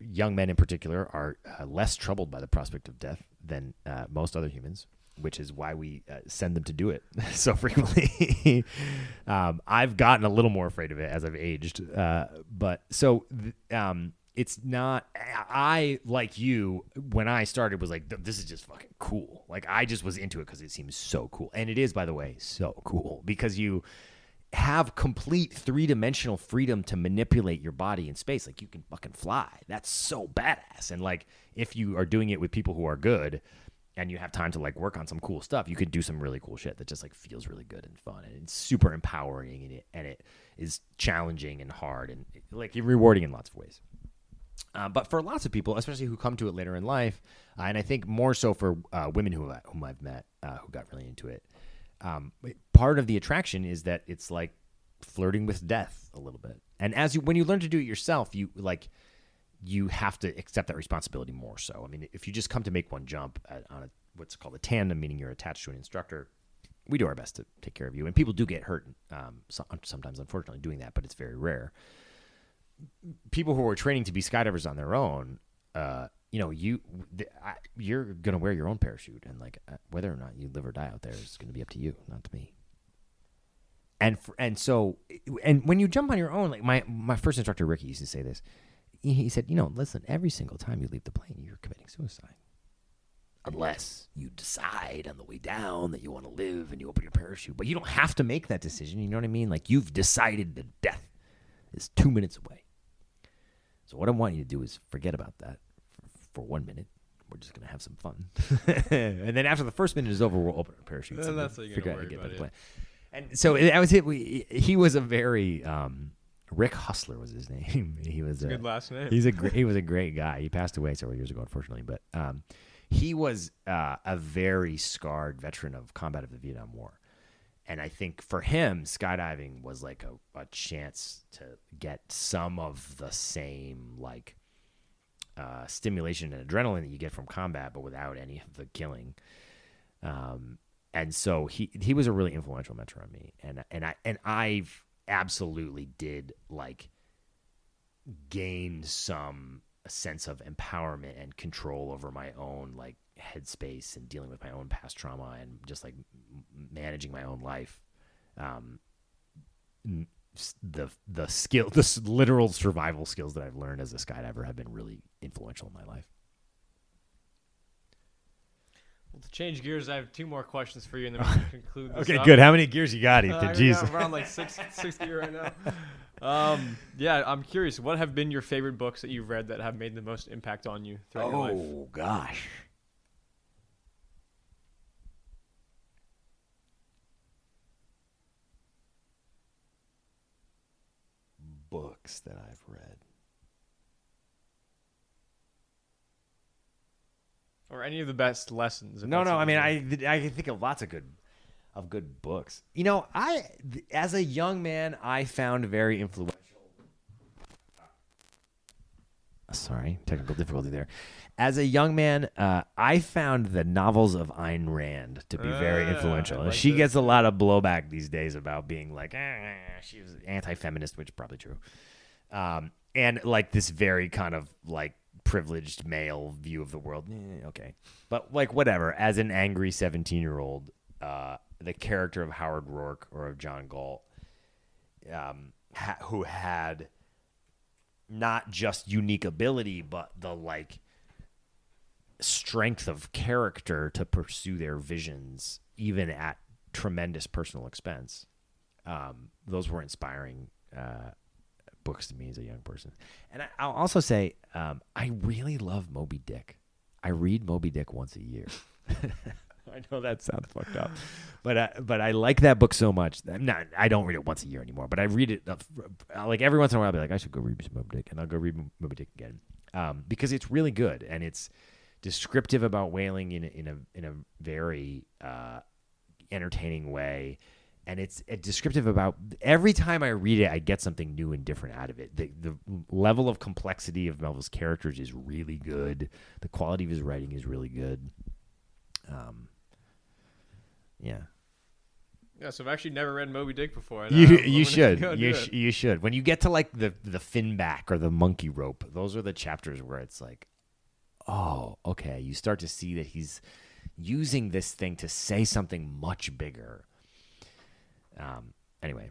young men in particular are uh, less troubled by the prospect of death than uh, most other humans, which is why we uh, send them to do it so frequently. um, I've gotten a little more afraid of it as I've aged, uh, but so th- um, it's not. I like you when I started was like this is just fucking cool. Like I just was into it because it seems so cool, and it is by the way so cool because you have complete three dimensional freedom to manipulate your body in space. Like you can fucking fly. That's so badass. And like if you are doing it with people who are good and you have time to like work on some cool stuff, you could do some really cool shit that just like feels really good and fun and it's super empowering and it and it is challenging and hard and like rewarding in lots of ways. Uh, but for lots of people, especially who come to it later in life, uh, and I think more so for uh, women who whom I've met uh, who got really into it, um, part of the attraction is that it's like flirting with death a little bit. And as you when you learn to do it yourself, you like you have to accept that responsibility more so. I mean, if you just come to make one jump at, on a, what's called a tandem, meaning you're attached to an instructor, we do our best to take care of you. And people do get hurt um, so, sometimes, unfortunately, doing that, but it's very rare. People who are training to be skydivers on their own, uh, you know, you you're gonna wear your own parachute, and like uh, whether or not you live or die out there is gonna be up to you, not to me. And for, and so and when you jump on your own, like my my first instructor Ricky used to say this. He said, you know, listen, every single time you leave the plane, you're committing suicide. Unless you decide on the way down that you want to live and you open your parachute, but you don't have to make that decision. You know what I mean? Like you've decided that death is two minutes away. So what I want you to do is forget about that for one minute. We're just gonna have some fun, and then after the first minute is over, we'll open our parachutes. And that's what you're figure out how to get to plane. And so that was it. We, he was a very um, Rick Hustler was his name. he was a, Good last name. He's a great, he was a great guy. He passed away several years ago, unfortunately, but um, he was uh, a very scarred veteran of combat of the Vietnam War. And I think for him, skydiving was like a, a chance to get some of the same like uh, stimulation and adrenaline that you get from combat, but without any of the killing. Um, and so he he was a really influential mentor on me, and and I and I've absolutely did like gain some sense of empowerment and control over my own like headspace and dealing with my own past trauma and just like managing my own life. Um, the the skill, the literal survival skills that I've learned as a skydiver have been really influential in my life. Well, to change gears, I have two more questions for you, and then we can conclude. This Okay, up. good. How many gears you got, Uh, Ethan? I Jeez. got around like six, six gear right now. Um, yeah, I'm curious. What have been your favorite books that you've read that have made the most impact on you throughout your life? Oh gosh. Books that I've read. Or any of the best lessons? No, no. I mean. I I can think of lots of good of good books. You know, I as a young man, I found very influential. Sorry, technical difficulty there. As a young man, uh, I found the novels of Ayn Rand to be very Ah, influential. I like she this. gets a lot of blowback these days about being like, "Ah, she was anti-feminist, which is probably true. Um, and like this very kind of like privileged male view of the world. Eh, okay, but like whatever. As an angry seventeen-year-old, uh, the character of Howard Roark or of John Galt, um, ha- who had not just unique ability, but the like strength of character to pursue their visions, even at tremendous personal expense. Um, those were inspiring uh, books to me as a young person. And I, I'll also say um, I really love Moby Dick. I read Moby Dick once a year. I know that sounds fucked up, but uh, but I like that book so much. I'm not. I don't read it once a year anymore, but I read it uh, like every once in a while. I'll be like, I should go read Moby Dick, and I'll go read Moby Dick again um, because it's really good and it's descriptive about whaling in a, in a in a very uh, entertaining way. And it's uh, descriptive about every time I read it, I get something new and different out of it. The, the level of complexity of Melville's characters is really good. The quality of his writing is really good. Um, yeah. Yeah, so I've actually never read Moby Dick before. You I'm- I'm you should you sh- you should. When you get to like the the fin back or the monkey rope, those are the chapters where it's like, oh, okay. You start to see that he's using this thing to say something much bigger. Um. Anyway,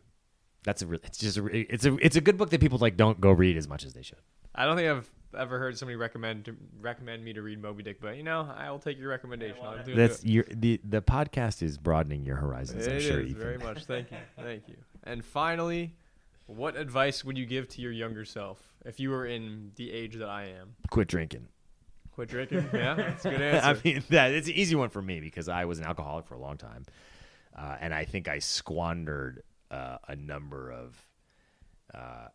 that's a. Re- it's just a. Re- it's a. It's a good book that people like don't go read as much as they should. I don't think I've ever heard somebody recommend to, recommend me to read Moby Dick, but you know, I will take your recommendation. I'll do That's it. your the the podcast is broadening your horizons. It I'm sure. Ethan. very much. Thank you, thank you. And finally, what advice would you give to your younger self if you were in the age that I am? Quit drinking. Quit drinking. Yeah, that's a good answer. I mean, that it's an easy one for me because I was an alcoholic for a long time, uh, and I think I squandered uh, a number of uh,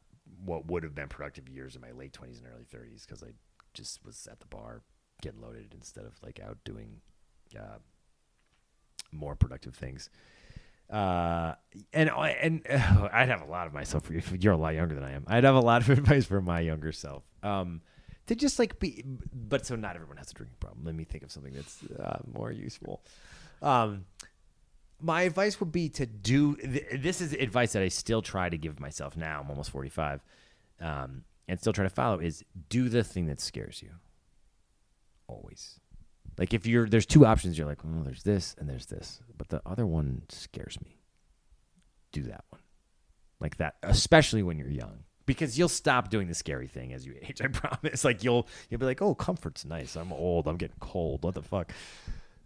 what would have been productive years in my late twenties and early thirties because I just was at the bar getting loaded instead of like out doing uh, more productive things. Uh, and I- and uh, I'd have a lot of myself. You're a lot younger than I am. I'd have a lot of advice for my younger self. Um, to just like be, but so not everyone has a drinking problem. Let me think of something that's uh, more useful. Um, my advice would be to do. Th- this is advice that I still try to give myself now. I'm almost 45, um, and still try to follow. Is do the thing that scares you. Always. Like if you're there's two options, you're like, oh, there's this and there's this, but the other one scares me. Do that one, like that, especially when you're young, because you'll stop doing the scary thing as you age. I promise. Like you'll you'll be like, oh, comfort's nice. I'm old. I'm getting cold. What the fuck?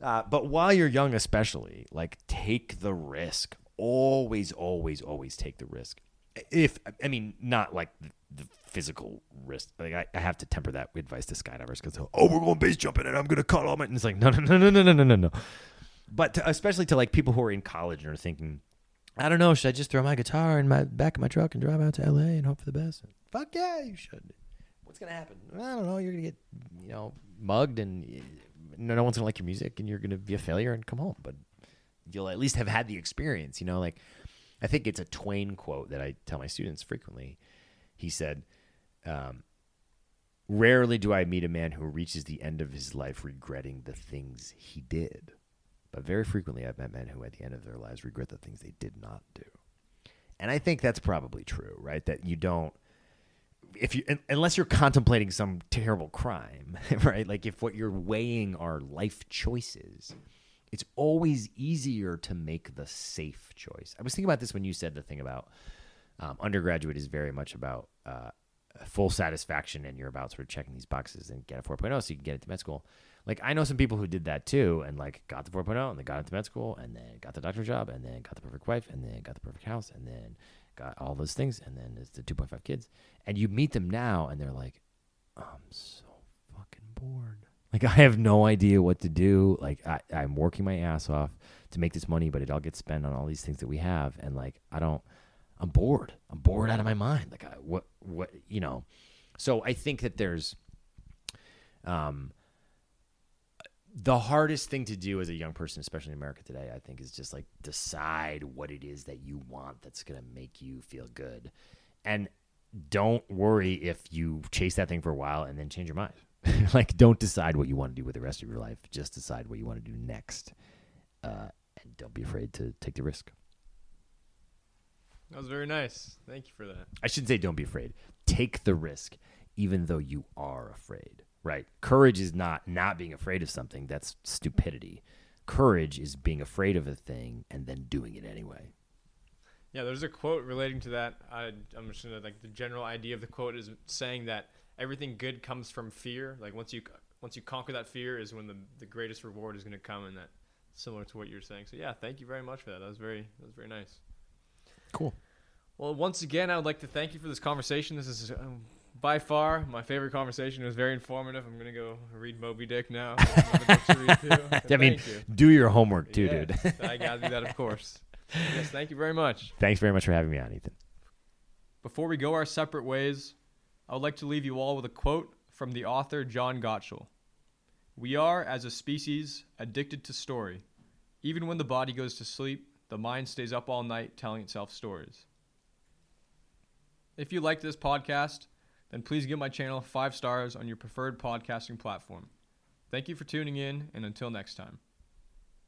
Uh, but while you're young, especially, like take the risk. Always, always, always take the risk. If I mean, not like the, the physical risk. Like I, I, have to temper that advice to skydivers because oh, we're going base jumping and I'm gonna cut all my. And it's like no, no, no, no, no, no, no, no. But to, especially to like people who are in college and are thinking I don't know, should I just throw my guitar in my back of my truck and drive out to LA and hope for the best? Fuck yeah, you should. What's gonna happen? I don't know. You're gonna get you know mugged and uh, no, no one's gonna like your music and you're gonna be a failure and come home. But you'll at least have had the experience. You know, like I think it's a Twain quote that I tell my students frequently. He said, um, "Rarely do I meet a man who reaches the end of his life regretting the things he did, but very frequently I've met men who, at the end of their lives, regret the things they did not do." And I think that's probably true, right? That you don't if you unless you're contemplating some terrible crime, right? Like if what you're weighing are life choices, it's always easier to make the safe choice. I was thinking about this when you said the thing about um, undergraduate is very much about uh, full satisfaction, and you're about sort of checking these boxes and get a 4.0 so you can get into med school. Like I know some people who did that too, and like got the 4.0 and they got into med school, and then got the doctor job, and then got the perfect wife, and then got the perfect house, and then got all those things, and then it's the 2.5 kids, and you meet them now, and they're like, I'm so fucking bored. Like I have no idea what to do. Like I, I'm working my ass off to make this money, but it all gets spent on all these things that we have, and like I don't. I'm bored. I'm bored out of my mind. Like I, what what you know. So I think that there's, um, the hardest thing to do as a young person, especially in America today, I think, is just like decide what it is that you want that's gonna make you feel good, and don't worry if you chase that thing for a while and then change your mind. like, don't decide what you want to do with the rest of your life. Just decide what you want to do next, uh, and don't be afraid to take the risk. That was very nice. Thank you for that. I should say don't be afraid. Take the risk, even though you are afraid. Right? Courage is not not being afraid of something. That's stupidity. Courage is being afraid of a thing and then doing it anyway. Yeah, there's a quote relating to that. I, I'm just gonna like the general idea of the quote is saying that everything good comes from fear. Like once you once you conquer that fear is when the the greatest reward is gonna come, and that similar to what you're saying. So yeah, thank you very much for that. That was very that was very nice. Cool. Well, once again, I would like to thank you for this conversation. This is um, by far my favorite conversation. It was very informative. I'm gonna go read Moby Dick now. Another to read. I mean, you. do your homework too, Yeah, dude. I gotta do that, of course. Yes, thank you very much. Thanks very much for having me on, Ethan. Before we go our separate ways, I would like to leave you all with a quote from the author John Gottschall. We are, as a species, addicted to story. Even when the body goes to sleep, the mind stays up all night telling itself stories. If you like this podcast, then please give my channel five stars on your preferred podcasting platform. Thank you for tuning in, and until next time.